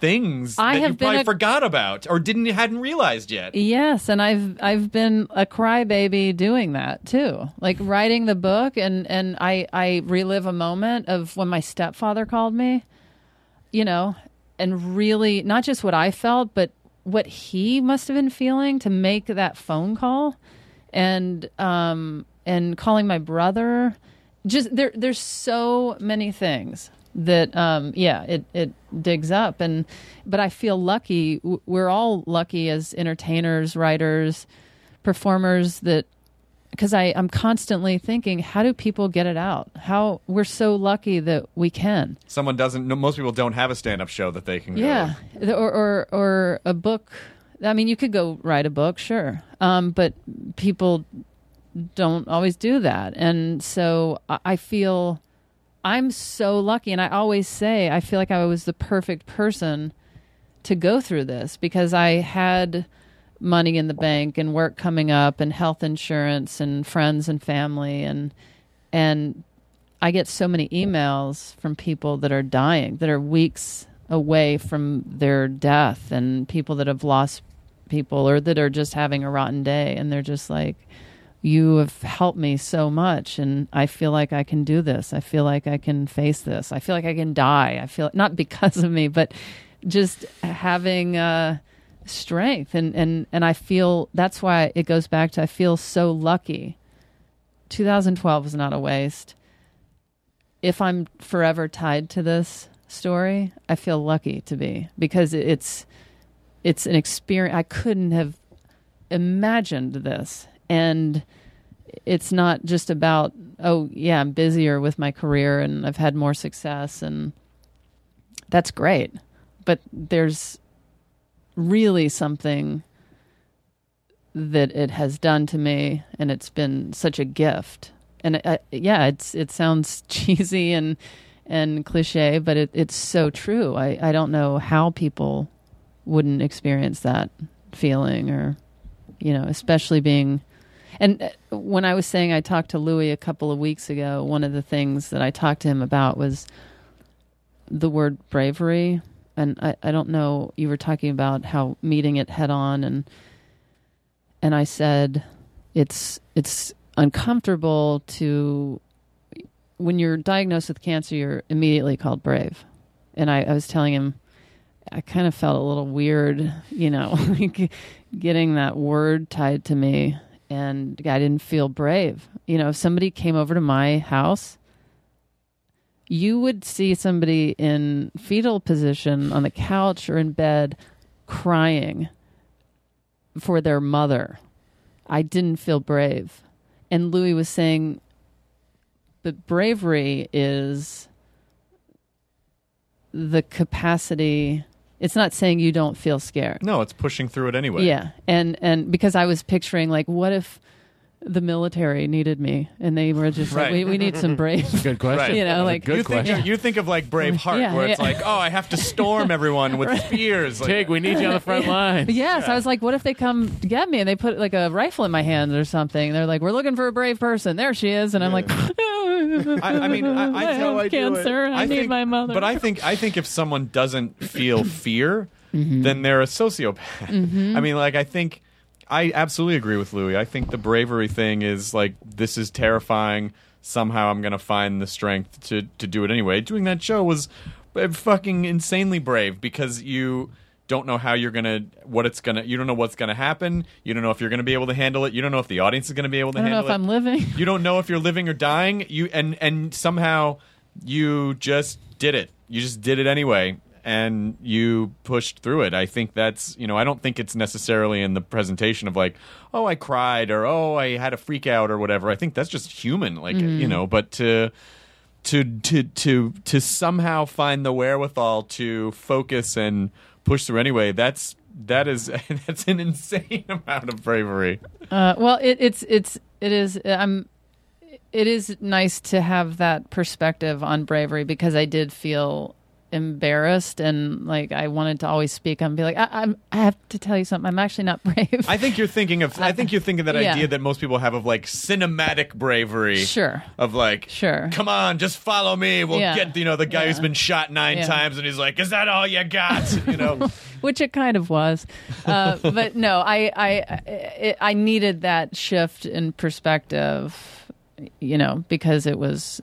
things I that have you probably a- forgot about or didn't hadn't realized yet. Yes, and I've I've been a crybaby doing that too. Like writing the book and and I I relive a moment of when my stepfather called me, you know, and really not just what I felt, but what he must have been feeling to make that phone call and um and calling my brother just there there's so many things that um yeah it it digs up. And but i feel lucky. We're all lucky as entertainers writers performers that because i i'm constantly thinking how do people get it out? How we're so lucky that we can. Someone doesn't no, most people don't have a stand up show that they can yeah, The- or, or or a book. I mean, you could go write a book, sure, um, but people don't always do that, and so I, I feel I'm so lucky. And I always say I feel like I was the perfect person to go through this because I had money in the bank and work coming up and health insurance and friends and family and and I get so many emails from people that are dying, that are weeks away from their death, and people that have lost people or that are just having a rotten day. And they're just like, You have helped me so much. And I feel like I can do this. I feel like I can face this. I feel like I can die. I feel not [LAUGHS] because of me, but just having uh, strength. And, and, and I feel that's why it goes back to I feel so lucky. 2012 was not a waste if I'm forever tied to this story, I feel lucky to be because it's it's an experience I couldn't have imagined this and it's not just about oh yeah, I'm busier with my career and I've had more success and that's great. But there's really something that it has done to me and it's been such a gift and yeah it's it sounds [LAUGHS] cheesy and and cliche but it, it's so true I, I don't know how people wouldn't experience that feeling or you know especially being and uh, when i was saying i talked to louis a couple of weeks ago one of the things that i talked to him about was the word bravery and i, I don't know you were talking about how meeting it head on and and I said, "It's it's uncomfortable to when you're diagnosed with cancer, you're immediately called brave." And I, I was telling him, I kind of felt a little weird, you know, [LAUGHS] getting that word tied to me, and I didn't feel brave. You know, if somebody came over to my house. You would see somebody in fetal position on the couch or in bed crying for their mother. I didn't feel brave. And Louis was saying, but bravery is the capacity. It's not saying you don't feel scared. No, it's pushing through it anyway. Yeah. And, and because I was picturing, like, what if the military needed me and they were just like, Right. we, we need some brave. [LAUGHS] Good [LAUGHS] question. You know, like, you think you think of like Braveheart, [LAUGHS] Yeah, where it's yeah. like, oh, I have to storm everyone with spears. Like, Tig, we need you on the front line. Yes, I was like, what if they come get me and they put like a rifle in my hand or something? They're like, we're looking for a brave person. There she is, and I'm like, I, I mean, I, I, have think- cancer. I, need think- my mother. But I think I think if someone doesn't feel fear, Mm-hmm. then they're a sociopath. Mhm. I mean, like I think I absolutely agree with Louis. I think the bravery thing is like this is terrifying. Somehow I'm going to find the strength to to do it anyway. Doing that show was uh, fucking insanely brave because you don't know how you're gonna what it's gonna you don't know what's gonna happen you don't know if you're gonna be able to handle it you don't know if the audience is gonna be able to handle it. I don't know if it I'm living. you don't know if you're living or dying you and and somehow you just did it you just did it anyway and you pushed through it i think that's you know i don't think it's necessarily in the presentation of like oh i cried or oh i had a freak out or whatever i think that's just human like Mhm. you know but to to to to to somehow find the wherewithal to focus and push through anyway that's that is [LAUGHS] that's an insane [LAUGHS] amount of bravery. Uh, well, it, it's it's it is. I'm. It is nice to have that perspective on bravery because I did feel embarrassed and like I wanted to always speak and be like, I, I'm. I have to tell you something. I'm actually not [LAUGHS] brave. I think you're thinking of. I think you're thinking that [LAUGHS] Yeah. idea that most people have of like cinematic bravery. Sure. Of like, Sure. Come on, just follow me. We'll Yeah. get you know the guy who's been shot nine Yeah. times, and he's like, "Is that all you got?" [LAUGHS] You know. which it kind of was. Uh, but no, I, I, I, I needed that shift in perspective, you know, because it was,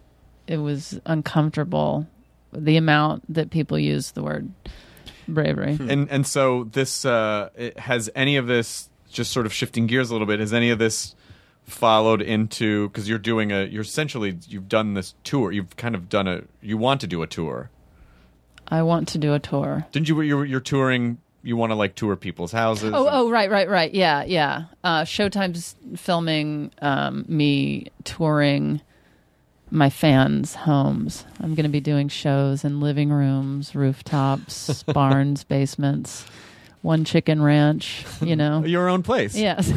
it was uncomfortable, the amount that people use the word bravery. and and so this uh, it- has any of this just sort of shifting gears a little bit. Has any of this followed into because you're doing a you're essentially you've done this tour. You've kind of done a you want to do a tour. I want to do a tour. Didn't you? You're, you're touring. You want to like tour people's houses. Oh, oh, right, right, right. Yeah, yeah. Uh, Showtime's filming um, me touring my fans' homes. I'm going to be doing shows in living rooms, rooftops, [LAUGHS] barns, basements, one chicken ranch. You know, [LAUGHS] your own place. Yes.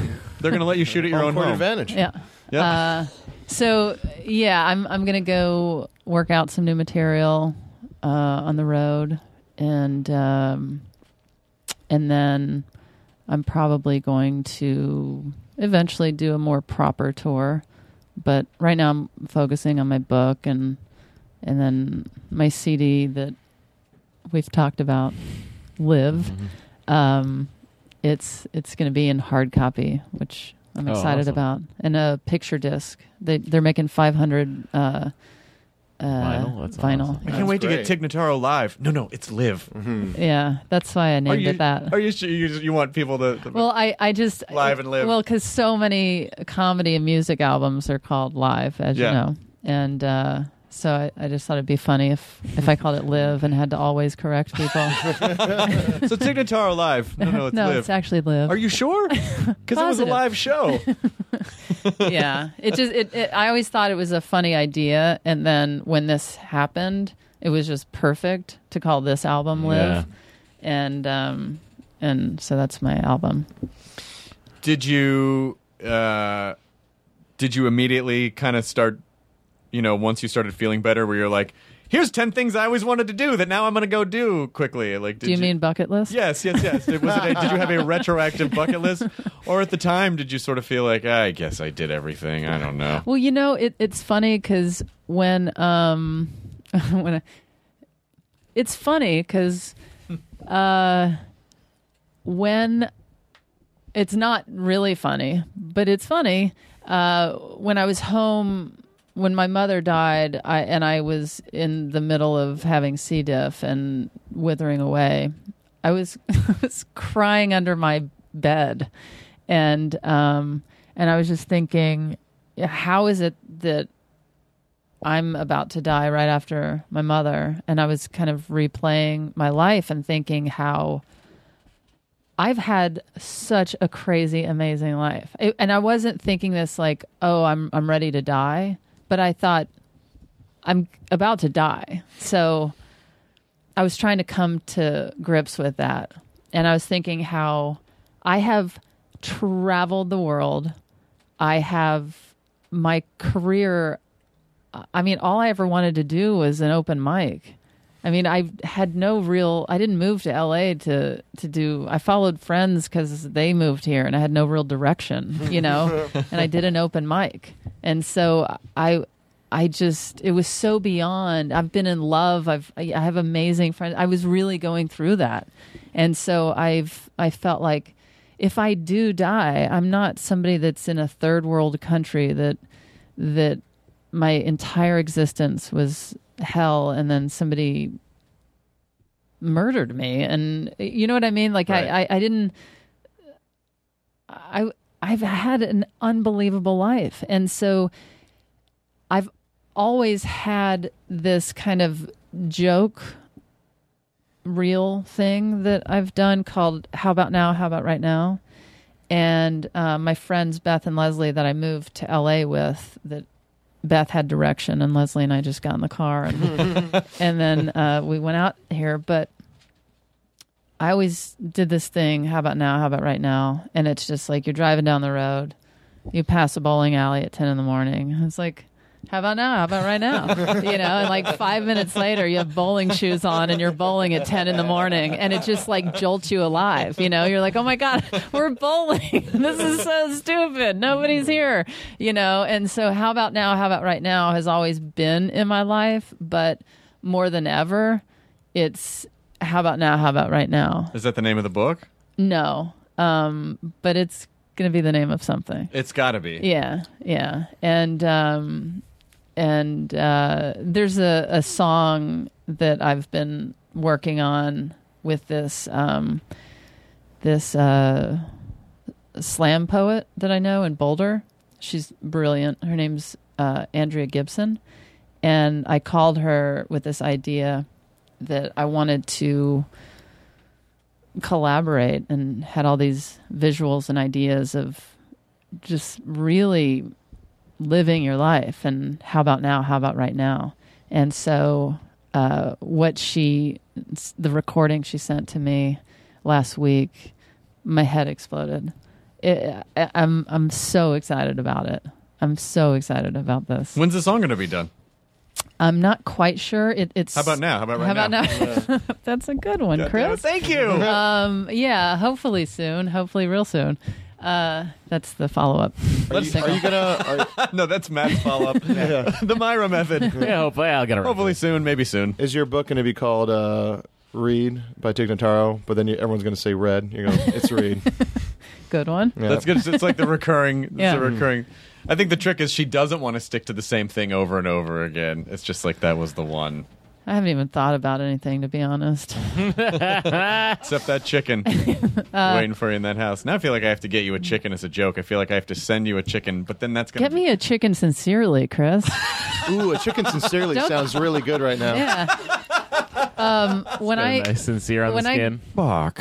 They're going to let you shoot at your Home own home. advantage. Yeah. Yep. Uh, so yeah, I'm I'm gonna go work out some new material uh, on the road, and um, and then I'm probably going to eventually do a more proper tour. But right now I'm focusing on my book and and then my CD that we've talked about, Live. Um, it's it's going to be in hard copy, which I'm Oh, excited awesome. about, and a picture disc. They they're making 500 uh, uh, Vinyl? That's vinyl. awesome. I can't wait to get Tig Notaro live. No, no, it's live. Yeah, that's why I named you, it that. Are you sure you, you want people to? to Well, I, I just Live and live. Well, because so many comedy and music albums are called live, as Yeah. you know, and uh, so I, I just thought it'd be funny if if I called it live and had to always correct people. [LAUGHS] so Tig Notaro live. No, no, it's no, live. it's actually live. Are you sure? Because it was a live show. [LAUGHS] yeah, it just it, it. I always thought it was a funny idea, and then when this happened, it was just perfect to call this album live, and um, and so that's my album. Did you? Uh, did you immediately kind of start? You know, once you started feeling better, where you're like, "Here's ten things I always wanted to do that now I'm going to go do quickly." Like, did Do you, mean bucket list? Yes, yes, yes. It was. A, did you have a [LAUGHS] retroactive bucket list, or at the time did you sort of feel like, I guess I did everything? I don't know. Well, you know, it, it's funny because when um [LAUGHS] when I, it's funny because [LAUGHS] uh when it's not really funny, but it's funny. Uh, when I was home when my mother died, I and I was in the middle of having C. diff and withering away. I was [LAUGHS] was crying under my bed, and um, and I was just thinking, how is it that I'm about to die right after my mother? And I was kind of replaying my life and thinking how I've had such a crazy, amazing life, It- and I wasn't thinking this like, oh, I'm I'm ready to die, but I thought I'm about to die, so. I was trying to come to grips with that. And I was thinking how I have traveled the world. I have my career. I mean, all I ever wanted to do was an open mic. I mean, I had no real. I didn't move to LA to to do. I followed friends because they moved here, and I had no real direction, you [LAUGHS] know. and I did an open mic, and so I I just it was so beyond. I've been in love. I've I have amazing friends. I was really going through that, and so I've I felt like if I do die, I'm not somebody that's in a third world country that that my entire existence was hell, and then somebody murdered me, and you know what I mean. Like I, I I didn't. I I've had an unbelievable life, and so I've always had this kind of joke real thing that I've done called How About Now, How About Right Now. And uh, my friends Beth and Leslie that I moved to LA with, that Beth had direction, and Leslie and I just got in the car, and [LAUGHS] and then uh, we went out here. But I always did this thing. How about now? How about right now? And it's just like you're driving down the road, you pass a bowling alley at ten in the morning. It's like, how about now? How about right now? you know, and like five minutes later, you have bowling shoes on and you're bowling at ten in the morning, and it just like jolts you alive. You know, you're like, oh my god, we're bowling. [LAUGHS] this is so stupid. Nobody's here. You know, and so how about now? How about right now? Has always been in my life, but more than ever, it's how about now? How about right now? Is that the name of the book? No, um, but it's going to be the name of something. It's got to be. Yeah, yeah, and um, and uh, there's a, a song that I've been working on with this um, this uh, slam poet that I know in Boulder. She's brilliant. Her name's uh, Andrea Gibson, and I called her with this idea that I wanted to collaborate and had all these visuals and ideas of just really living your life and how about now how about right now and so uh, what she the recording she sent to me last week my head exploded it, I- i'm i'm so excited about it i'm so excited about this When's the song going to be done? i'm not quite sure it, it's How about now? How about right how about now? now, [LAUGHS] that's a good one chris it, thank you. um, yeah, hopefully soon. Hopefully, real soon. Uh, that's the follow up. Are you, are you gonna? Are, [LAUGHS] no, that's Matt's follow up. [LAUGHS] the Myra method. [LAUGHS] Yeah, hopefully I'll get it. Hopefully soon, maybe soon. is your book going to be called uh, "Read" by Tig Notaro? But then you, everyone's going to say "Red." You're going, "It's Read." Good one. Yeah. That's good. It's like the recurring. it's Yeah. the recurring. I think the trick is she doesn't want to stick to the same thing over and over again. It's just like that was the one. I haven't even thought about anything to be honest. [LAUGHS] Except that chicken [LAUGHS] Uh, waiting for you in that house. Now I feel like I have to get you a chicken as a joke. I feel like I have to send you a chicken, but then that's gonna Get me a chicken sincerely, Chris. [LAUGHS] Ooh, a chicken sincerely sounds really good right now. yeah. Um, when Got a I nice sincere on when the I- skin. Bach.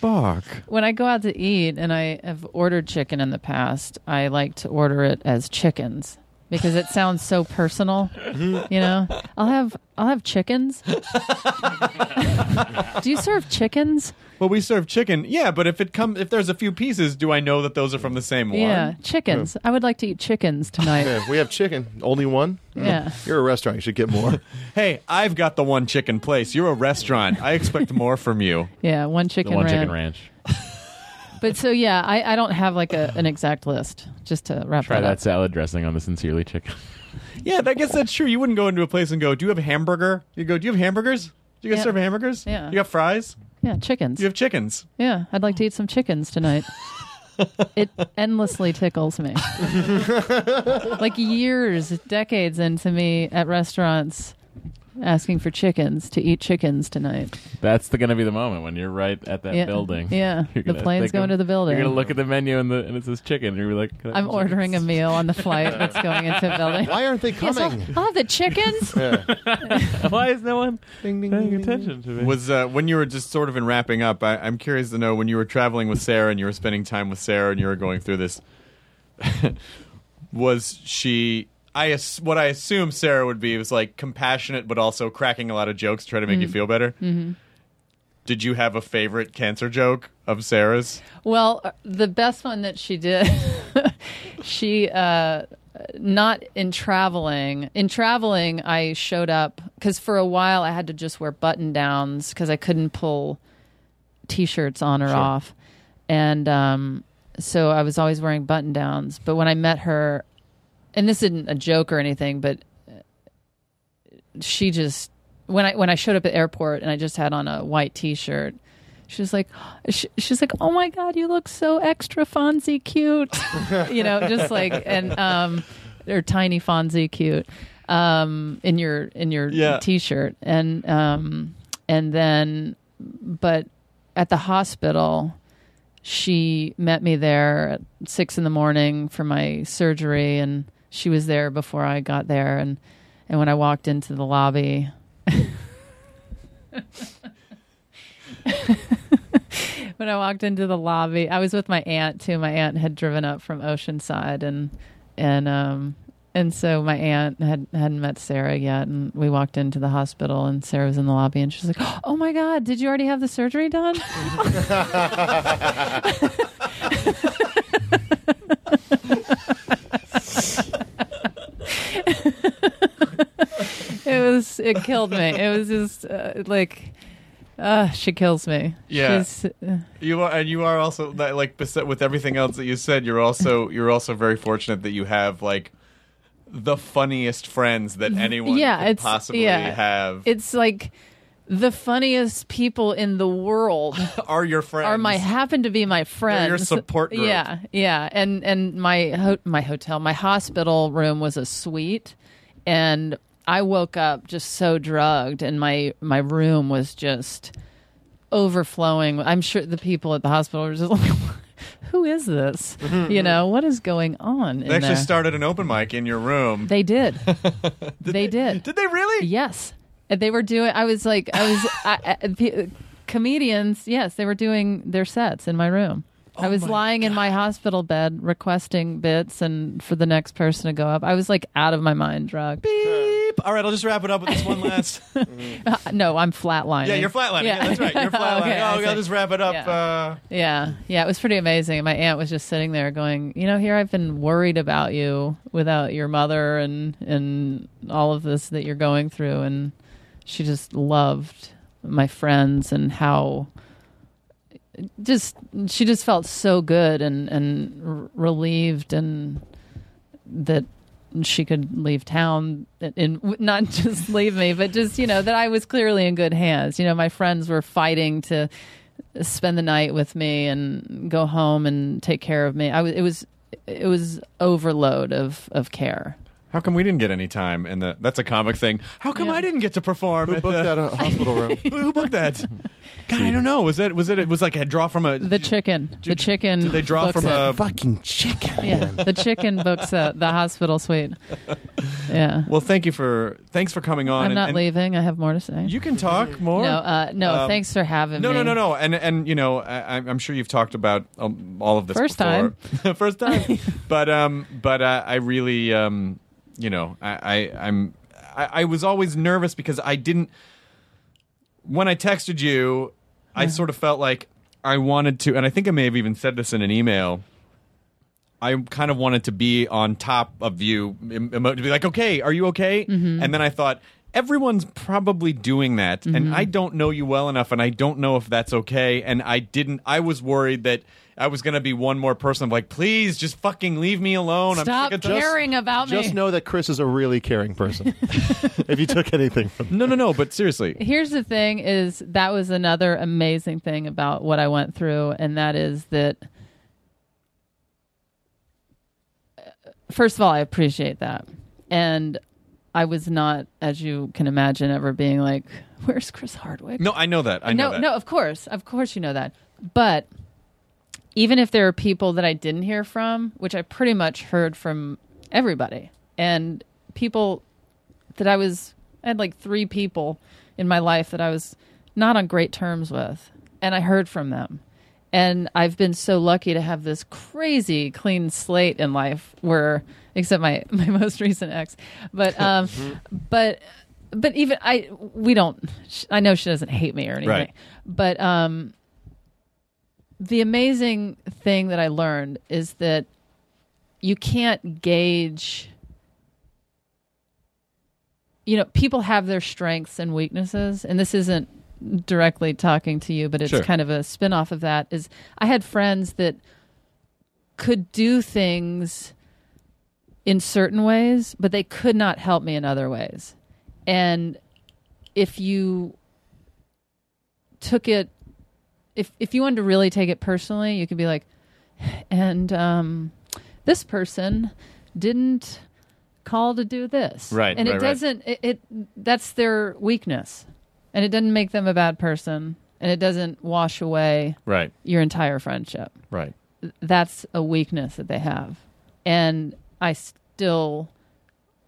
Bach. when I go out to eat and I have ordered chicken in the past, I like to order it as chickens because it sounds so personal. Mm-hmm. You know, I'll have I'll have chickens. [LAUGHS] Do you serve chickens? Well, we serve chicken. Yeah, but if it come if there's a few pieces, do I know that those are from the same one? Yeah, chickens. I would like to eat chickens tonight. Yeah, we have chicken. Only one. Yeah. You're a restaurant. You should get more. [LAUGHS] Hey, I've got the one chicken place. You're a restaurant. I expect more from you. Yeah, one chicken the one ranch. chicken ranch. [LAUGHS] But so yeah, I, I don't have like a, an exact list. Just to wrap up. Try that that up. salad dressing on the sincerely chicken. [LAUGHS] [LAUGHS] Yeah, I guess that's true. You wouldn't go into a place and go, "Do you have a hamburger?" You go, "Do you have hamburgers? Do you guys Yeah. serve hamburgers? Yeah. You got fries? Yeah, chickens. You have chickens?" Yeah, I'd like to eat some chickens tonight. [LAUGHS] it endlessly tickles me. like years, decades into me at restaurants asking for chickens to eat chickens tonight. That's the, gonna be the moment when you're right at that Yeah. building. [LAUGHS] Yeah. You're The gonna plane's think going of- to the building. You're gonna look at the menu and the and it says chicken. And you're like, "Can I I'm have ordering a meal on the flight that's [LAUGHS] going into the building. Why aren't they [LAUGHS] Yes, I'll, coming? I'll have the chickens. chicken?" Why is no one paying attention to me? Was uh, when you were just sort of in wrapping up? I, I'm curious to know when you were traveling with Sarah and you were spending time with Sarah and you were going through this. was she? I ass- what I assume Sarah would be was like compassionate, but also cracking a lot of jokes to try to make you feel better. Mm-hmm. Did you have a favorite cancer joke of Sarah's? Well, uh, the best one that she did, [LAUGHS] she uh, not in traveling. In traveling, I showed up because for a while I had to just wear button downs because I couldn't pull t-shirts on or off, and um, so I was always wearing button downs. But when I met her, and this isn't a joke or anything, but she just when I when I showed up at the airport and I just had on a white T-shirt, she was like, [GASPS] she, she's like, oh my god, you look so extra Fonzie cute, [LAUGHS] you know, just like and um, or tiny Fonzie cute, um, in your in your Yeah. T-shirt and um, and then, but at the hospital. She met me there at six in the morning for my surgery, and she was there before I got there. And and when I walked into the lobby, [LAUGHS] when I walked into the lobby, I was with my aunt too. My aunt had driven up from Oceanside, and and um And so my aunt had hadn't met Sarah yet, and we walked into the hospital, and Sarah was in the lobby, and she's like, [GASPS] "Oh my God, did you already have the surgery done?" [LAUGHS] [LAUGHS] [LAUGHS] it was it killed me. It was just uh, like, uh, she kills me. Yeah. She's, uh, You are, and you are also like beset with everything else that you said. You're also you're also very fortunate that you have like the funniest friends that [LAUGHS] anyone yeah, could it's possibly yeah. have. It's like the funniest people in the world [LAUGHS] are your friends. are my happen to be my friends. your support group. Yeah, yeah, and and my ho- my hotel, my hospital room was a suite, and I woke up just so drugged, and my my room was just overflowing. I'm sure the people at the hospital were just [LAUGHS] like. Who is this? Mm-hmm, you mm-hmm. know what is going on? They actually there? started an open mic in your room. They did. [LAUGHS] they did. Did they really? Yes. And They were doing. I was like, I was I, I, comedians. Yes, they were doing their sets in my room. I Oh was lying in my hospital bed requesting bits and for the next person to go up. I was like out of my mind drug. Beep. All right, I'll just wrap it up with this one last. [LAUGHS] no, I'm flatlining. yeah, you're flatlining. Yeah, that's right. You're [LAUGHS] flatlining. Okay, oh. I'll just wrap it up. Yeah. Uh, Yeah, yeah, it was pretty amazing. And my aunt was just sitting there going, "You know, here I've been worried about you without your mother and and all of this that you're going through." And she just loved my friends and how just she just felt so good and and relieved and that she could leave town and not [LAUGHS] just leave me, but just you know that I was clearly in good hands. You know, my friends were fighting to spend the night with me and go home and take care of me. I was it was it was overload of of care. How come we didn't get any time? And the that's a comic thing. How come I didn't get to perform? Who at booked the- that uh, [LAUGHS] hospital room? [LAUGHS] Who booked that? [LAUGHS] God, I don't know. Was it was it it was like a draw from a The chicken, the chicken. Did they draw books from it. a Fucking chicken. Yeah, the chicken books at the hospital suite. Yeah, Well, thank you for thanks for coming on. I'm and- not and leaving. I have more to say. You can talk more. No, uh, no. Um, thanks for having No, me. no, no, no, and and you know, I, I'm- I'm sure you've talked about um, all of this First before. time. first time. but um, but uh, I really um, you know, I, I I'm I, I was always nervous because I didn't. When I texted you, I sort of felt like I wanted to, and I think I may have even said this in an email. I kind of wanted to be on top of you, emo- to be like, okay, are you okay? Mm-hmm. And then I thought, everyone's probably doing that, and Mm-hmm. I don't know you well enough, and I don't know if that's okay. And I didn't. I was worried that I was going to be one more person. of like, please, just fucking leave me alone. Stop I'm sick of caring about me. Just know that Chris is a really caring person. [LAUGHS] if you took anything from No, no, no. But seriously, Here's the thing: is that was another amazing thing about what I went through, and that is that. First of all, I appreciate that, and I was not, as you can imagine, ever being like, [LAUGHS] "Where's Chris Hardwick?" no, I know that. I know no, that. no, of course, of course, you know that. But even if there are people that I didn't hear from, which I pretty much heard from everybody, and people that I was, I had like three people in my life that I was not on great terms with, and I heard from them. And I've been so lucky to have this crazy clean slate in life where, except my, [LAUGHS] my most recent ex, but, um, [LAUGHS] but, but even I, we don't, I know she doesn't hate me or anything, Right. but, um, the amazing thing that I learned is that you can't gauge you know people have their strengths and weaknesses and this isn't directly talking to you but it's Sure. kind of a spin-off of that is i had friends that could do things in certain ways but they could not help me in other ways. And if you took it if if you wanted to really take it personally you could be like and um this person didn't call to do this. Right, and right, it doesn't it, it that's their weakness. And it doesn't make them a bad person and it doesn't wash away Right, your entire friendship. Right. that's a weakness that they have. And I still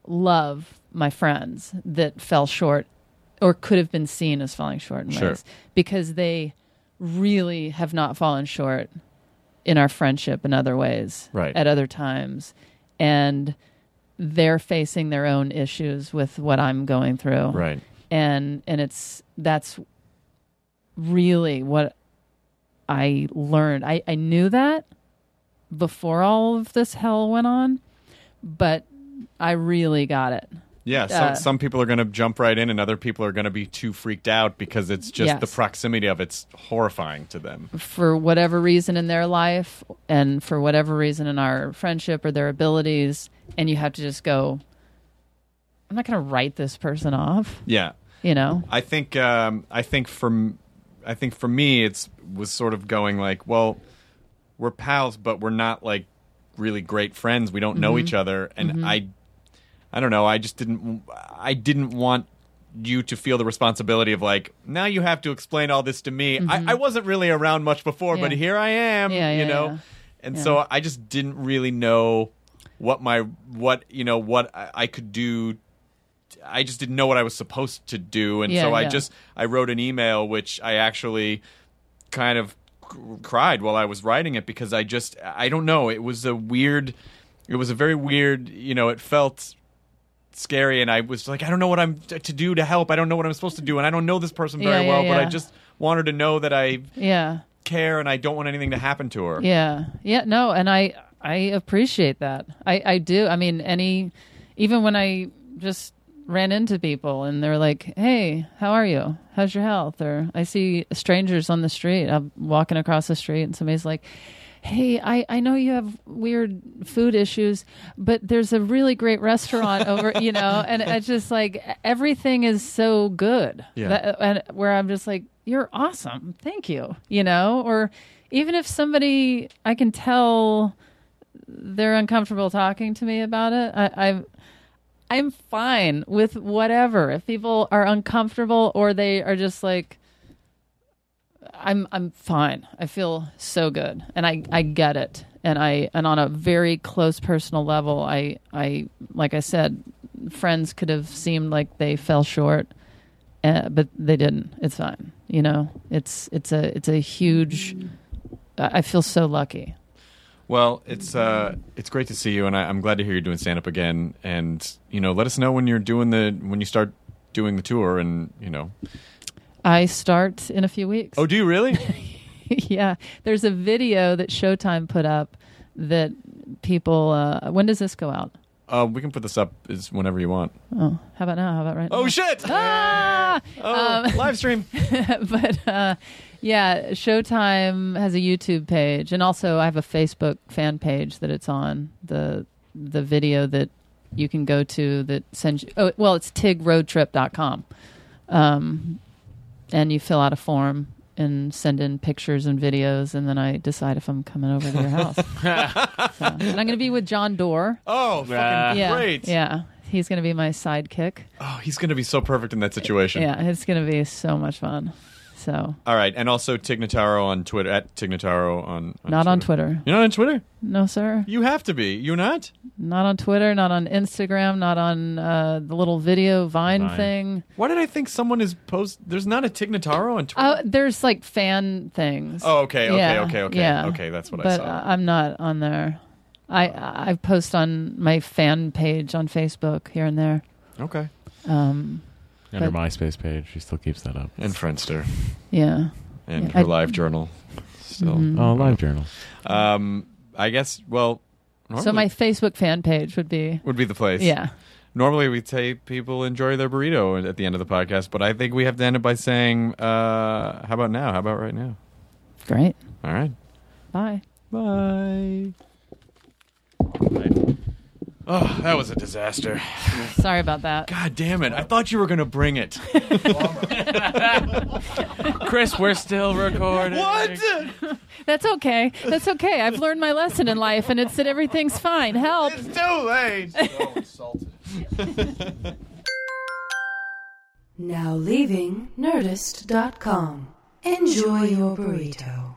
love my friends that fell short or could have been seen as falling short in Sure. ways because they really have not fallen short in our friendship in other ways Right. at other times. And they're facing their own issues with what I'm going through. Right. And and it's that's really what I learned. I, I knew that before all of this hell went on, but I really got it. Yeah, some, Uh, some people are going to jump right in, and other people are going to be too freaked out because it's just the proximity of it's horrifying to them. for whatever reason in their life and for whatever reason in our friendship or their abilities and you have to just go i'm not going to write this person off Yeah, you know I think um, I think for I think for me it's was sort of going like, well, we're pals, but we're not like really great friends. We don't know Mhm. each other, and Mhm. I, I don't know. I just didn't. I didn't want you to feel the responsibility of like now you have to explain all this to me. I, I wasn't really around much before, but Mm-hmm. Here I am. Yeah, yeah, you know, yeah. and Yeah. so I just didn't really know what my what you know what I, I could do I just didn't know what I was supposed to do, and Yeah, so I yeah. just I wrote an email which I actually kind of cried while I was writing it because I just I don't know. It was a weird it was a very weird you know it felt scary and I was like I don't know what I'm t- to do to help. I don't know what I'm supposed to do and I don't know this person very Yeah, yeah, well but I just want her to know that I yeah. care and I don't want anything to happen to her. Yeah. Yeah no and i i appreciate that. I i do. I mean any even when i just ran into people and they're like hey how are you? How's your health? Or i see strangers on the street. I'm walking across the street and somebody's like hey i i know you have weird food issues but there's a really great restaurant over [LAUGHS] you know? And it's just like everything is so good Yeah. That- and where i'm just like you're awesome. Thank you you know? Or even if somebody i can tell they're uncomfortable talking to me about it I, i'm i'm fine with whatever. If people are uncomfortable or they are just like i'm i'm fine. I feel so good. And i i get it. And i and on a very close personal level i i like i said friends could have seemed like they fell short uh, but they didn't. It's fine. You know? It's it's a it's a huge i I feel so lucky Well, it's uh, it's great to see you, and I, I'm glad to hear you're doing stand up again. And you know, let us know when you're doing the when you start doing the tour, and you know. i start in a few weeks Oh, do you really? [LAUGHS] yeah there's a video that showtime put up that people uh when does this go out uh, we can put this up is whenever you want. oh how about now how about right now? Oh now? shit! ah! Oh, live stream. [LAUGHS] but uh, yeah, Showtime has a YouTube page, and also I have a Facebook fan page that it's on. the The video that you can go to that sends you. Oh, well, it's tigroadtrip.com. Um, and you fill out a form and send in pictures and videos, and then I decide if I'm coming over to your house. [LAUGHS] So, and I'm going to be with Jon Dore. Oh, fucking yeah, great! Yeah, he's going to be my sidekick. Oh, he's gonna be so perfect in that situation. Yeah, it's going to be so much fun. So All right, and also Tig Notaro on Twitter at Tig Notaro on. on not on Twitter. You're not on Twitter. No, sir. You have to be. You're not. Not on Twitter, not on Instagram, not on uh, the little video Vine, Vine. thing. Why did I think someone is post? There's not a Tig Notaro on Twitter. Uh, there's like fan things. Oh, okay, okay, Yeah, okay, okay. yeah. Okay, that's what I but saw. uh, I'm not on there. I I post on my fan page on Facebook here and there. Okay. Um, And her but- MySpace page, she still keeps that up. and Friendster. Yeah. And Yeah, her I- live journal. Still. Mhm. Oh, live journal. Um, I guess. Well. so my Facebook fan page would be would be the place. Yeah. Normally we say people enjoy their burrito at the end of the podcast, but I think we have to end it by saying, uh, "How about now? How about right now?" great. All right. Bye. Bye. Oh, that was a disaster. [SIGHS] Sorry about that. God damn it! I thought you were gonna bring it. [LAUGHS] Chris, we're still recording. What? That's okay. That's okay. I've learned my lesson in life, and it's that everything's fine. Help. It's too late. [LAUGHS] Now leaving Nerdist.com. Enjoy your burrito.